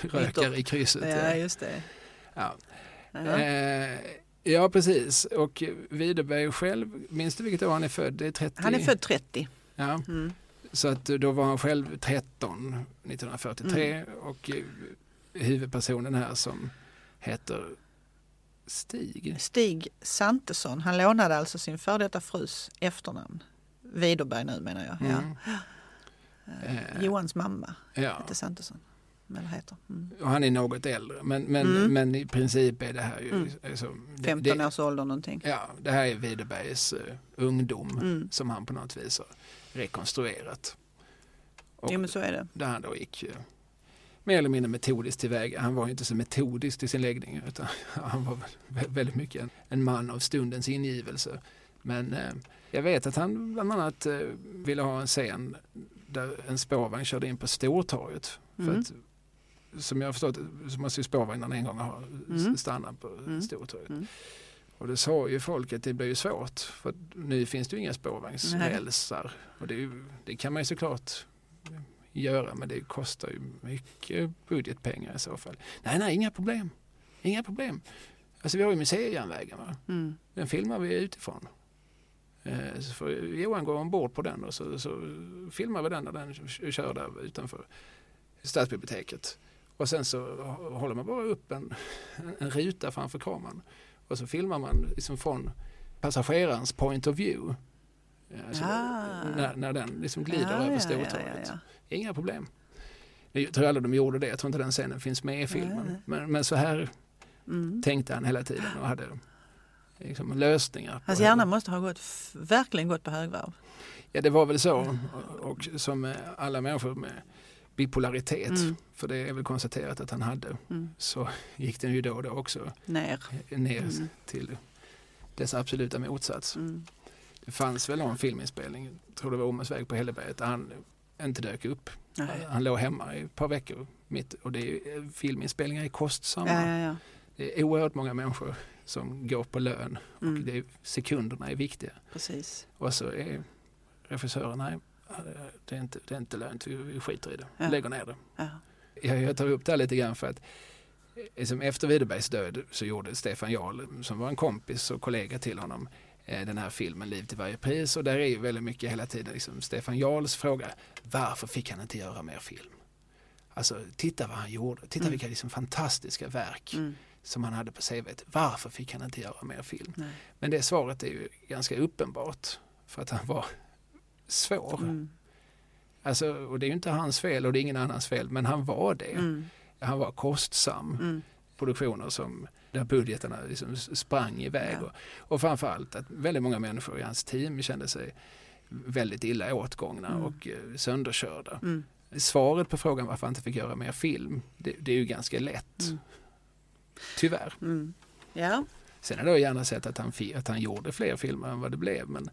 rökare i krysset. Ja, just det. Ja. Eh, ja, precis. Och Widerberg själv, minns du vilket år han är född? Det är 30. Han är född 30. Ja. Mm. Så att då var han själv 13 1943 mm. och huvudpersonen här som heter Stig. Stig Santesson. Han lånade alltså sin före detta frus efternamn. Widerberg nu menar jag. Mm. Ja. Eh, Johans mamma ja. hette Santesson. Eller heter. Mm. Och han är något äldre men, men, mm. men i princip är det här ju... Mm. Alltså, 15 års ålder någonting. Ja, det här är Widerbergs uh, ungdom mm. som han på något vis har rekonstruerat. Och jo men så är det. Där han då gick uh, mer eller mindre metodiskt tillväga. Han var inte så metodisk i sin läggning utan han var väldigt mycket en, en man av stundens ingivelse. Men uh, jag vet att han bland annat ville ha en scen där en spårvagn körde in på Stortorget. För mm. att som jag har förstått så måste ju spårvagnarna en gång ha mm. stannat på mm. Stortorget. Mm. Och det sa ju folk att det blir ju svårt för nu finns det ju inga spårvagnsrälsar. Och det, det, kan man ju såklart göra men det kostar ju mycket budgetpengar i så fall. Nej, nej, inga problem. Inga problem. Alltså vi har ju museijärnvägen va? Mm. Den filmar vi utifrån. Eh, så får Johan gå ombord på den och så, så filmar vi den när den kör där utanför stadsbiblioteket. Och sen så håller man bara upp en, en ruta framför kameran och så filmar man liksom från passagerarens point of view. Alltså ah. när, när den liksom glider ja, över Stortorget. Ja, ja, Inga problem. Jag tror aldrig de gjorde det. Jag tror inte den scenen finns med i filmen. Men, men så här mm. tänkte han hela tiden och hade liksom lösningar. Hans hjärna måste ha gått, verkligen gått på högvarv. Ja det var väl så. Och, och som alla människor med bipolaritet, mm. för det är väl konstaterat att han hade, mm. så gick den ju då och då också ner, ner mm. till dess absoluta motsats. Mm. Det fanns väl någon filminspelning, tror det var Omas väg på Hälleberget, där han inte dök upp. Nej. Han låg hemma i ett par veckor mitt, och det är, filminspelningar är kostsamma. Ja, ja, ja. Det är oerhört många människor som går på lön och mm. det är, sekunderna är viktiga. Precis. Och så är regissören, nej det är inte, det är inte lönt, vi skiter i det, ja. lägger ner det. Ja. Jag, jag tar upp det här lite grann för att liksom efter Widerbergs död så gjorde Stefan Jarl, som var en kompis och kollega till honom, eh, den här filmen Liv till varje pris och där är ju väldigt mycket hela tiden liksom Stefan Jarls fråga, varför fick han inte göra mer film? Alltså titta vad han gjorde, titta mm. vilka liksom fantastiska verk mm. som han hade på CV. Varför fick han inte göra mer film? Nej. Men det svaret är ju ganska uppenbart för att han var svår. Mm. Alltså, och det är ju inte hans fel och det är ingen annans fel men han var det. Mm. Han var kostsam. Mm. Produktioner som där budgeterna liksom sprang iväg. Ja. Och, och framförallt att väldigt många människor i hans team kände sig väldigt illa åtgångna Mm. och eh, sönderkörda. Mm. Svaret på frågan varför han inte fick göra mer film, det, det är ju ganska lätt. Mm. Tyvärr. Mm. Ja, Sen hade jag gärna sett att han, att han gjorde fler filmer än vad det blev. Men,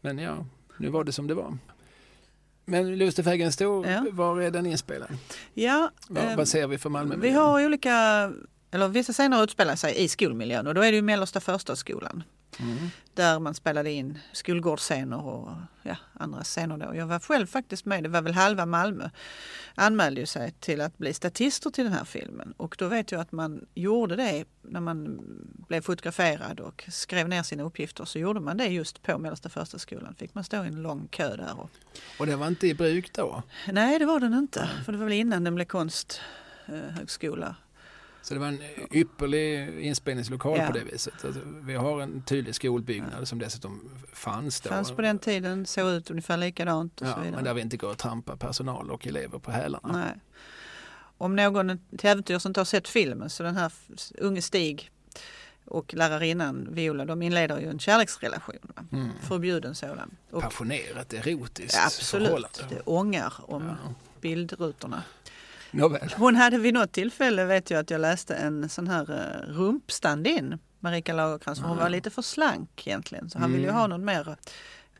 men ja, nu var det som det var. Men Lustefägen stor, Ja. var är den inspelad? ja Vad, ehm, vad ser vi för Malmö? vi har olika, eller vissa scener utspelar sig i skolmiljön och då är det ju mellersta förstadsskolan. Mm. Där man spelade in skolgårdsscener och ja, andra scener då. Jag var själv faktiskt med, det var väl halva Malmö anmälde ju sig till att bli statister till den här filmen. Och då vet jag att man gjorde det när man blev fotograferad och skrev ner sina uppgifter så gjorde man det just på mellersta förstadsskolan. Fick man stå i en lång kö där. Och, Och det var inte i bruk då? nej det var den inte, för det var väl innan den blev konsthögskola. Så det var en ypperlig inspelningslokal Ja. på det viset. Alltså, vi har en tydlig skolbyggnad som dessutom fanns då. Fanns på den tiden, såg ut ungefär likadant och så ja, vidare. men där vi inte går och trampar personal och elever på hälarna. Nej. Om någon till äventyrs inte har sett filmen så den här unge Stig och lärarinnan Viola de inleder ju en kärleksrelation. Mm. Förbjuden sådan. Och, Passionerat erotiskt ja, absolut, förhållande. det ångar om Ja. bildrutorna. Nåväl. Hon hade vid något tillfälle vet jag att jag läste en sån här uh, rumpstand-in Marika Lagercrantz, för hon var lite för slank egentligen. Så han ville ju Mm. ha någon mer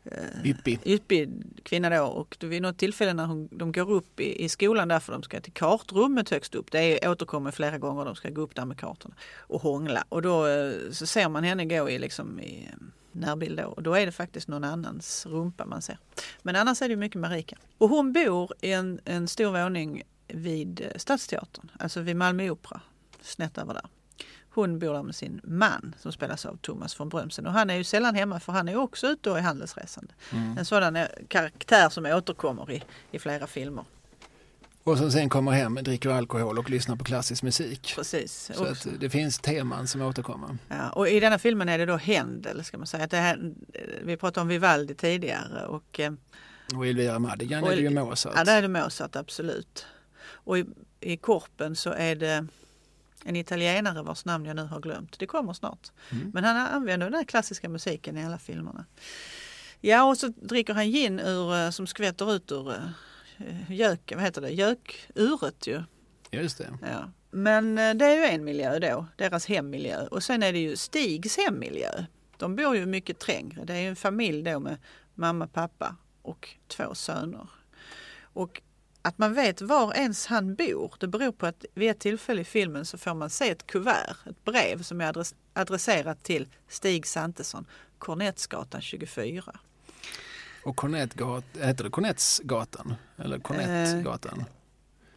eh, Yppig. yppig kvinna då och vid något tillfälle när hon, de går upp i, i skolan därför de ska till kartrummet högst upp. Det är, återkommer flera gånger, de ska gå upp där med kartorna och hångla. Och då eh, så ser man henne gå i, liksom, i eh, närbild då och då är det faktiskt någon annans rumpa man ser. Men annars är det mycket Marika. Och hon bor i en, en stor våning vid eh, Stadsteatern, alltså vid Malmö Opera, snett över där. Hon bor där med sin man som spelas av Thomas von Brömsen och han är ju sällan hemma för han är också ute och är handelsresande. Mm. En sådan eh, karaktär som återkommer i, i flera filmer. Och som sen kommer hem, dricker alkohol och lyssnar på klassisk musik. Precis. Så också. att det finns teman som återkommer. Ja, och I denna filmen är det då Händel, ska man säga. Att det här, vi pratade om Vivaldi tidigare och eh, Och Elvira Madigan Och är det ju Mozart. ja, där är det Mozart, absolut. Och i, i Korpen så är det en italienare vars namn jag nu har glömt. Det kommer snart. Mm. Men han använder den klassiska musiken i alla filmerna. Ja, och så dricker han gin ur, eh, som skvätter ut ur eh, gök, vad heter det, gökuret ju. Just det. Ja. Men eh, det är ju en miljö då, deras hemmiljö. Och sen är det ju Stigs hemmiljö. De bor ju mycket trängre. Det är ju en familj då med mamma, pappa och två söner. Och att man vet var ens han bor, det beror på att vid ett tillfälle i filmen så får man se ett kuvert, ett brev som är adress- adresserat till Stig Santesson, Kornettsgatan 24. Och Cornettgat, heter det Cornettsgatan? Eller Cornettgatan?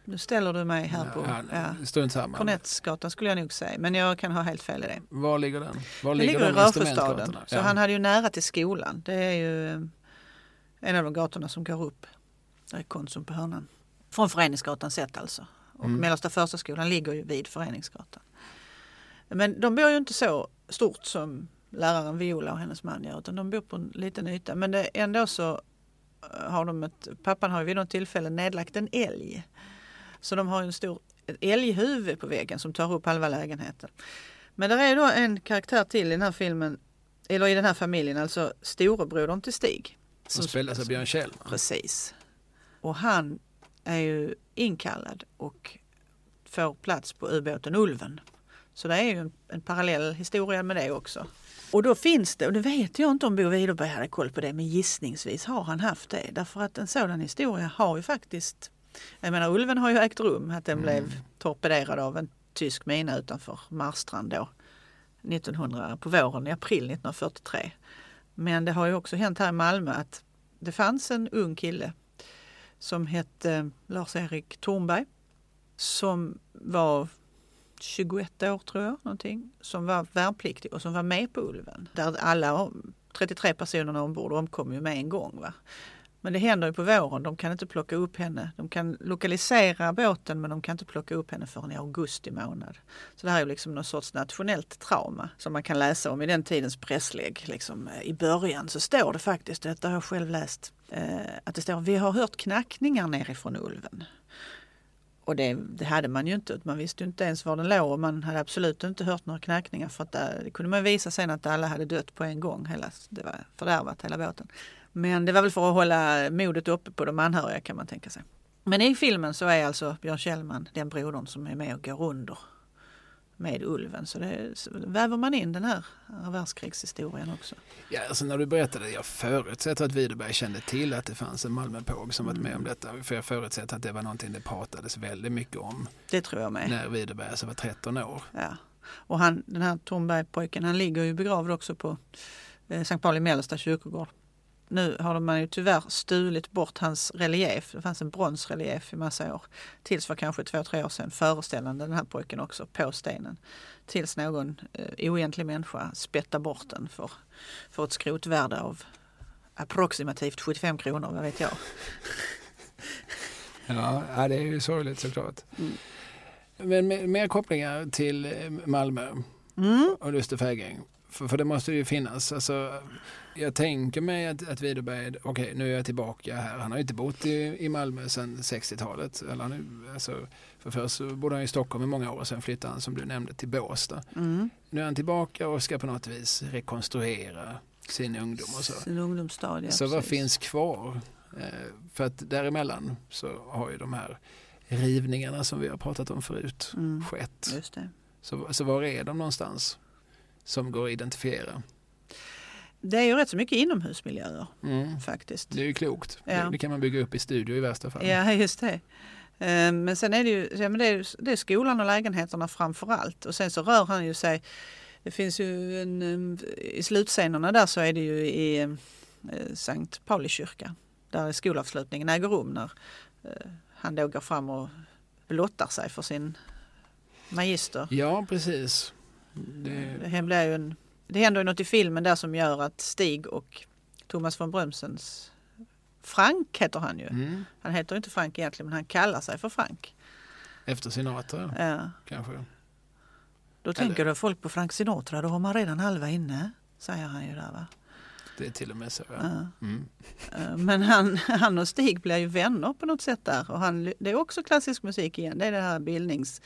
Nu ställer du mig här på... ja. Strunt samma. Kornettsgatan skulle jag nog säga, men jag kan ha helt fel i det. Var ligger den? Var Det ligger i instrumentgatorna? Så Ja. han hade ju nära till skolan. Det är ju eh, en av de gatorna som går upp. Där är Konsum på hörnan. Från Föreningsgatan sett alltså. Och Mm. Mellersta första skolan ligger ju vid Föreningsgatan. Men de bor ju inte så stort som läraren Viola och hennes man gör. Utan de bor på en liten yta. Men det, ändå så eh, har de ett, pappan har ju vid något tillfälle nedlagt en älg. Så de har ju en stor älghuvud på väggen som tar upp halva lägenheten. Men det är då en karaktär till i den här filmen, eller i den här familjen, alltså storebrodern till Stig. Som spelas av Björn Kjellman. Precis. Och han är ju inkallad och får plats på ubåten Ulven. Så det är ju en, en parallell historia med det också. Och då finns det, och det vet jag inte om Bo Widerberg hade koll på det, men gissningsvis har han haft det. Därför att en sådan historia har ju faktiskt, jag menar Ulven har ju ägt rum, att den blev torpederad av en tysk mina utanför Marstrand då. 1900, på våren, i april 1943. Men det har ju också hänt här i Malmö att det fanns en ung kille som hette eh, Lars-Erik Thornberg som var 21 år tror jag, någonting, som var värnpliktig och som var med på Ulven. Där alla 33 personerna ombord omkom ju med en gång. Va? Men det händer ju på våren, de kan inte plocka upp henne. De kan lokalisera båten men de kan inte plocka upp henne förrän i augusti månad. Så det här är ju liksom någon sorts nationellt trauma som man kan läsa om i den tidens presslägg. Liksom, eh, I början så står det faktiskt, detta har jag själv läst, Eh, att det står vi har hört knackningar nerifrån Ulven. Och det, det, hade man ju inte. Man visste ju inte ens var den låg och man hade absolut inte hört några knackningar för att det, det kunde man visa sen att alla hade dött på en gång. Hela, det var fördärvat hela båten. Men det var väl för att hålla modet uppe på de anhöriga kan man tänka sig. Men i filmen så är alltså Björn Kjellman den brodern som är med och går under med ulven. Så det så väver man in den här världskrigshistorien också. Ja, alltså när du berättade, jag förutsätter att Widerberg kände till att det fanns en Malmöpåg som varit med om detta. För jag förutsätter att det var någonting det pratades väldigt mycket om. Det tror jag med. När Widerberg alltså var 13 år. Ja. Och han, den här Tornberg-pojken, han ligger ju begravd också på eh, Sankt Pauli Mellersta kyrkogård nu har man ju tyvärr stulit bort hans relief. Det fanns en bronsrelief i massa år. Tills för kanske två, tre år sedan föreställande den här pojken också på stenen. Tills någon eh, oegentlig människa spettar bort den för, för ett skrotvärde av approximativt 75 kronor, vad vet jag. ja, det är ju sorgligt såklart. Mm. Men mer kopplingar till eh, Malmö mm. och Luste Fägring. För, för det måste ju finnas. Alltså, jag tänker mig att, att Widerberg, okej okay, nu är jag tillbaka här. Han har ju inte bott i, i Malmö sedan 60-talet. Eller nu, alltså, för först bodde han i Stockholm i många år, sen flyttade han som du nämnde till Båstad. Mm. Nu är han tillbaka och ska på något vis rekonstruera sin ungdom och så. Sin ungdomsstadie, Så vad finns kvar? Eh, för att däremellan så har ju de här rivningarna som vi har pratat om förut mm. skett. Så, så var är de någonstans? som går att identifiera. Det är ju rätt så mycket inomhusmiljöer mm. faktiskt. Det är ju klokt. Ja. Det kan man bygga upp i studio i värsta fall. Ja, just det. Eh, men sen är det ju ja, men det är, det är skolan och lägenheterna framför allt. Och sen så rör han ju sig. Det finns ju en, eh, i slutscenerna där så är det ju i eh, Sankt Pauli kyrka. Där skolavslutningen äger rum när han då går fram och blottar sig för sin magister. Ja, precis. Det... Det, blir ju en, det händer ju något i filmen där som gör att Stig och Thomas von Brömsens Frank heter han ju. Mm. Han heter inte Frank egentligen men han kallar sig för Frank. Efter Sinatra ja. kanske? Då Eller... tänker då folk på Frank Sinatra, då har man redan halva inne. Säger han ju där va. Det är till och med så ja. ja. Mm. Eh, men han, han och Stig blir ju vänner på något sätt där. Och han, det är också klassisk musik igen. Det är det här bildnings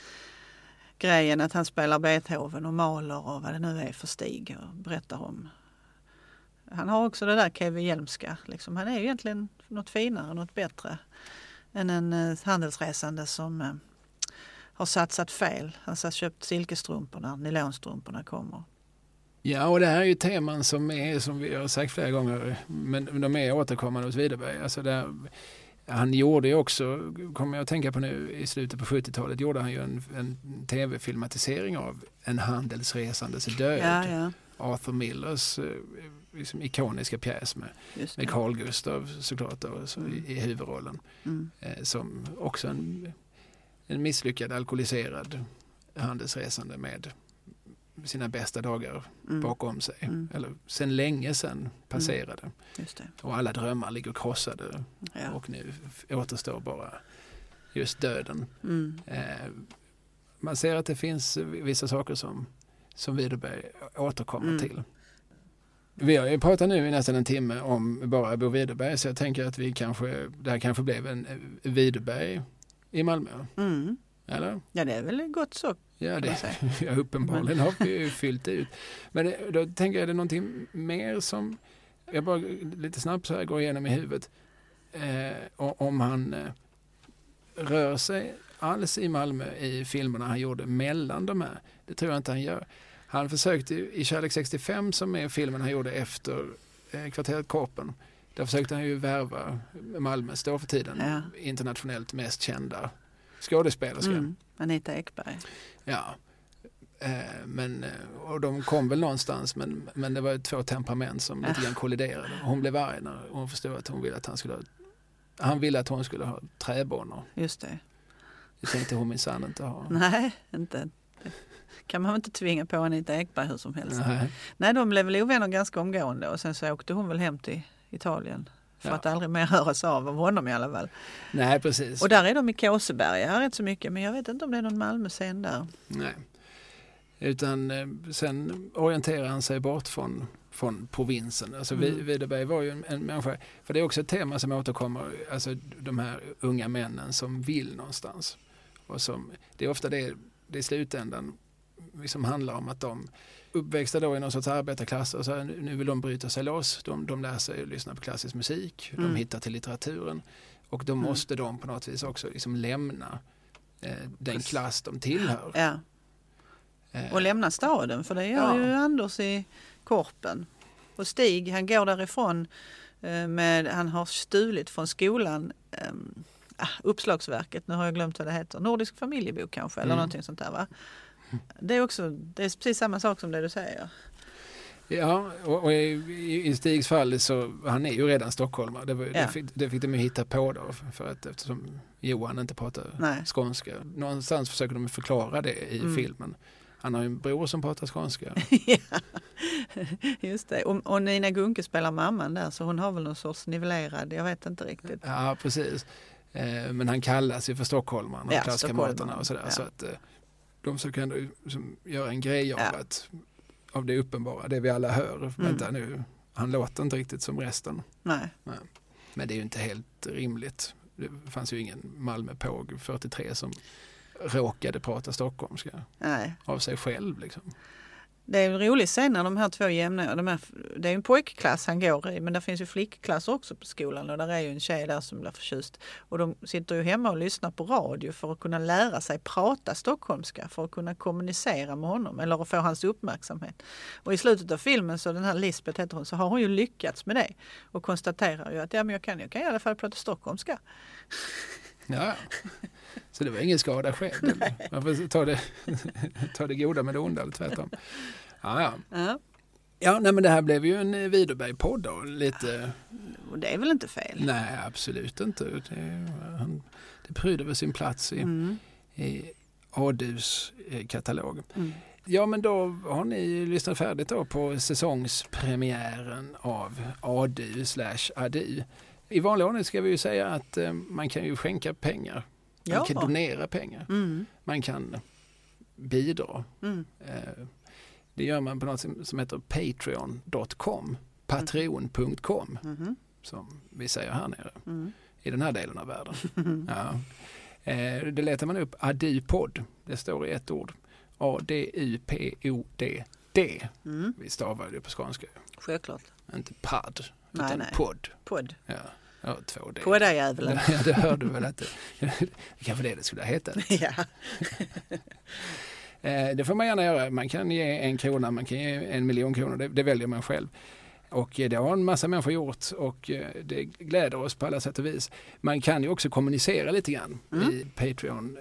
grejen att han spelar Beethoven och maler och vad det nu är för stig och berättar om. Han har också det där Kevin Hjelmska. Liksom. Han är ju egentligen något finare, något bättre än en eh, handelsresande som eh, har satsat fel. Han har köpt silkesstrumporna, nylonstrumporna kommer. Ja, och det här är ju teman som är, som vi har sagt flera gånger, men de är återkommande hos Widerberg. Alltså där, han gjorde ju också, kommer jag att tänka på nu, i slutet på 70-talet gjorde han ju en, en tv-filmatisering av En handelsresandes död. Ja, ja. Arthur Millers eh, liksom, ikoniska pjäs med, med Carl Gustav såklart då, så, mm. i, i huvudrollen. Mm. Eh, som också en, en misslyckad alkoholiserad handelsresande med sina bästa dagar mm. bakom sig. Mm. Eller sen länge sedan passerade. Mm. Och alla drömmar ligger krossade. Ja. Och nu återstår bara just döden. Mm. Eh, man ser att det finns vissa saker som, som Widerberg återkommer mm. till. Vi har ju pratat nu i nästan en timme om bara Bo Widerberg så jag tänker att vi kanske, det här kanske blev en Widerberg i Malmö. Mm. Eller? Ja det är väl gott så Ja, det, ja uppenbarligen har vi ju fyllt ut. Men då tänker jag, är det någonting mer som, jag bara lite snabbt så här går igenom i huvudet, eh, om han eh, rör sig alls i Malmö i filmerna han gjorde mellan de här. Det tror jag inte han gör. Han försökte i Kärlek 65 som är filmen han gjorde efter eh, Kvarteret Korpen. Där försökte han ju värva Malmös då för tiden ja. internationellt mest kända skådespelerska. Mm. Anita Ekberg. Ja. Eh, men, eh, och de kom väl någonstans men, men det var två temperament som lite grann kolliderade. Hon blev arg när hon förstod att hon ville att han skulle ha, han ville att hon skulle ha träbanor. Just det. Det tänkte hon minsann inte ha. Nej, inte. kan man inte tvinga på Anita Ekberg hur som helst. Nej. Nej, de blev väl ovänner ganska omgående och sen så åkte hon väl hem till Italien för ja. att aldrig mer höras av av honom i alla fall. Nej, precis. Och där är de i Kåseberga rätt så mycket, men jag vet inte om det är någon Malmö-scen där. Nej. Utan eh, sen orienterar han sig bort från, från provinsen. Alltså mm. Widerberg var ju en, en människa, för det är också ett tema som återkommer, alltså de här unga männen som vill någonstans. Och som, det är ofta det, det i slutändan liksom handlar om att de uppväxta då i någon sorts arbetarklass och så nu vill de bryta sig loss. De, de lär sig att lyssna på klassisk musik, mm. de hittar till litteraturen och då mm. måste de på något vis också liksom lämna eh, den klass de tillhör. Ja. Eh. Och lämna staden för det gör ja. ju Anders i Korpen. Och Stig han går därifrån eh, med, han har stulit från skolan eh, uppslagsverket, nu har jag glömt vad det heter, Nordisk familjebok kanske eller mm. någonting sånt där va. Det är också det är precis samma sak som det du säger. Ja, och, och i, i, Stigs fall så han är ju redan stockholmare. Det, ja. det, fick, det fick de ju hitta på då för att eftersom Johan inte pratar Nej. skånska. Någonstans försöker de förklara det i mm. filmen. Han har ju en bror som pratar skånska. ja, just det. Och, och, Nina Gunke spelar mamman där så hon har väl någon sorts nivellerad, jag vet inte riktigt. Ja, precis. Eh, men han kallas ju för stockholmarna, ja, klasskamraterna och sådär. Ja. Så att, eh, de försöker ändå liksom göra en grej av, ja. att, av det uppenbara, det vi alla hör. Mm. Vänta nu, han låter inte riktigt som resten. Nej. Nej. Men det är ju inte helt rimligt. Det fanns ju ingen Malmö Påg 43 som råkade prata stockholmska Nej. av sig själv. Liksom det är en rolig scen när de här två jämna, de här, det är en pojkklass han går i men det finns ju flickklasser också på skolan och där är ju en tjej där som blir förtjust. Och de sitter ju hemma och lyssnar på radio för att kunna lära sig prata stockholmska för att kunna kommunicera med honom eller få hans uppmärksamhet. Och i slutet av filmen så den här Lisbeth heter hon, så har hon ju lyckats med det och konstaterar ju att ja, men jag, kan, jag kan i alla fall prata stockholmska. Ja, så det var ingen skada skedd. Man får ta det, ta det goda med det onda eller tvärtom. Ja, ja. ja. Ja, nej, men det här blev ju en Widerberg-podd då. Lite... Och det är väl inte fel? Nej, absolut inte. Det, han, det pryder väl sin plats i, mm. i ADUs eh, katalog. Mm. Ja, men då har ni lyssnat färdigt då på säsongspremiären av ADU slash ADU. I vanlig ordning ska vi ju säga att eh, man kan ju skänka pengar. Man ja. kan donera pengar. Mm. Man kan bidra. Mm. Eh, det gör man på något som heter patreon.com. Patreon.com mm. som vi säger här nere mm. i den här delen av världen. ja. Eh, det letar man upp Adupod. Det står i ett ord. A-D-U-P-O-D-D. Mm. Vi stavar det på skånska. Självklart. Inte pad, utan nej, nej. podd. Podd. Ja. Ja, två D. Podda-djävulen. Ja, det hörde du väl att det, kanske det det skulle ha hetat. Ja. Eh, det får man gärna göra. Man kan ge en krona, man kan ge en miljon kronor. Det, det väljer man själv. Och det har en massa människor gjort och eh, det gläder oss på alla sätt och vis. Man kan ju också kommunicera lite grann mm. i Patreon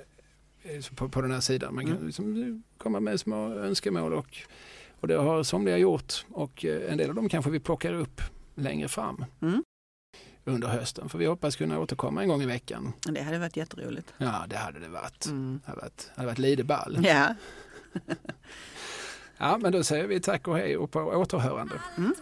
eh, på, på den här sidan. Man kan mm. liksom komma med små önskemål och, och det har somliga gjort och en del av dem kanske vi plockar upp längre fram. Mm under hösten. För vi hoppas kunna återkomma en gång i veckan. Det hade varit jätteroligt. Ja, det hade det varit. Mm. Det hade varit, hade varit lideball. Ja. ja, men då säger vi tack och hej och på återhörande. Mm.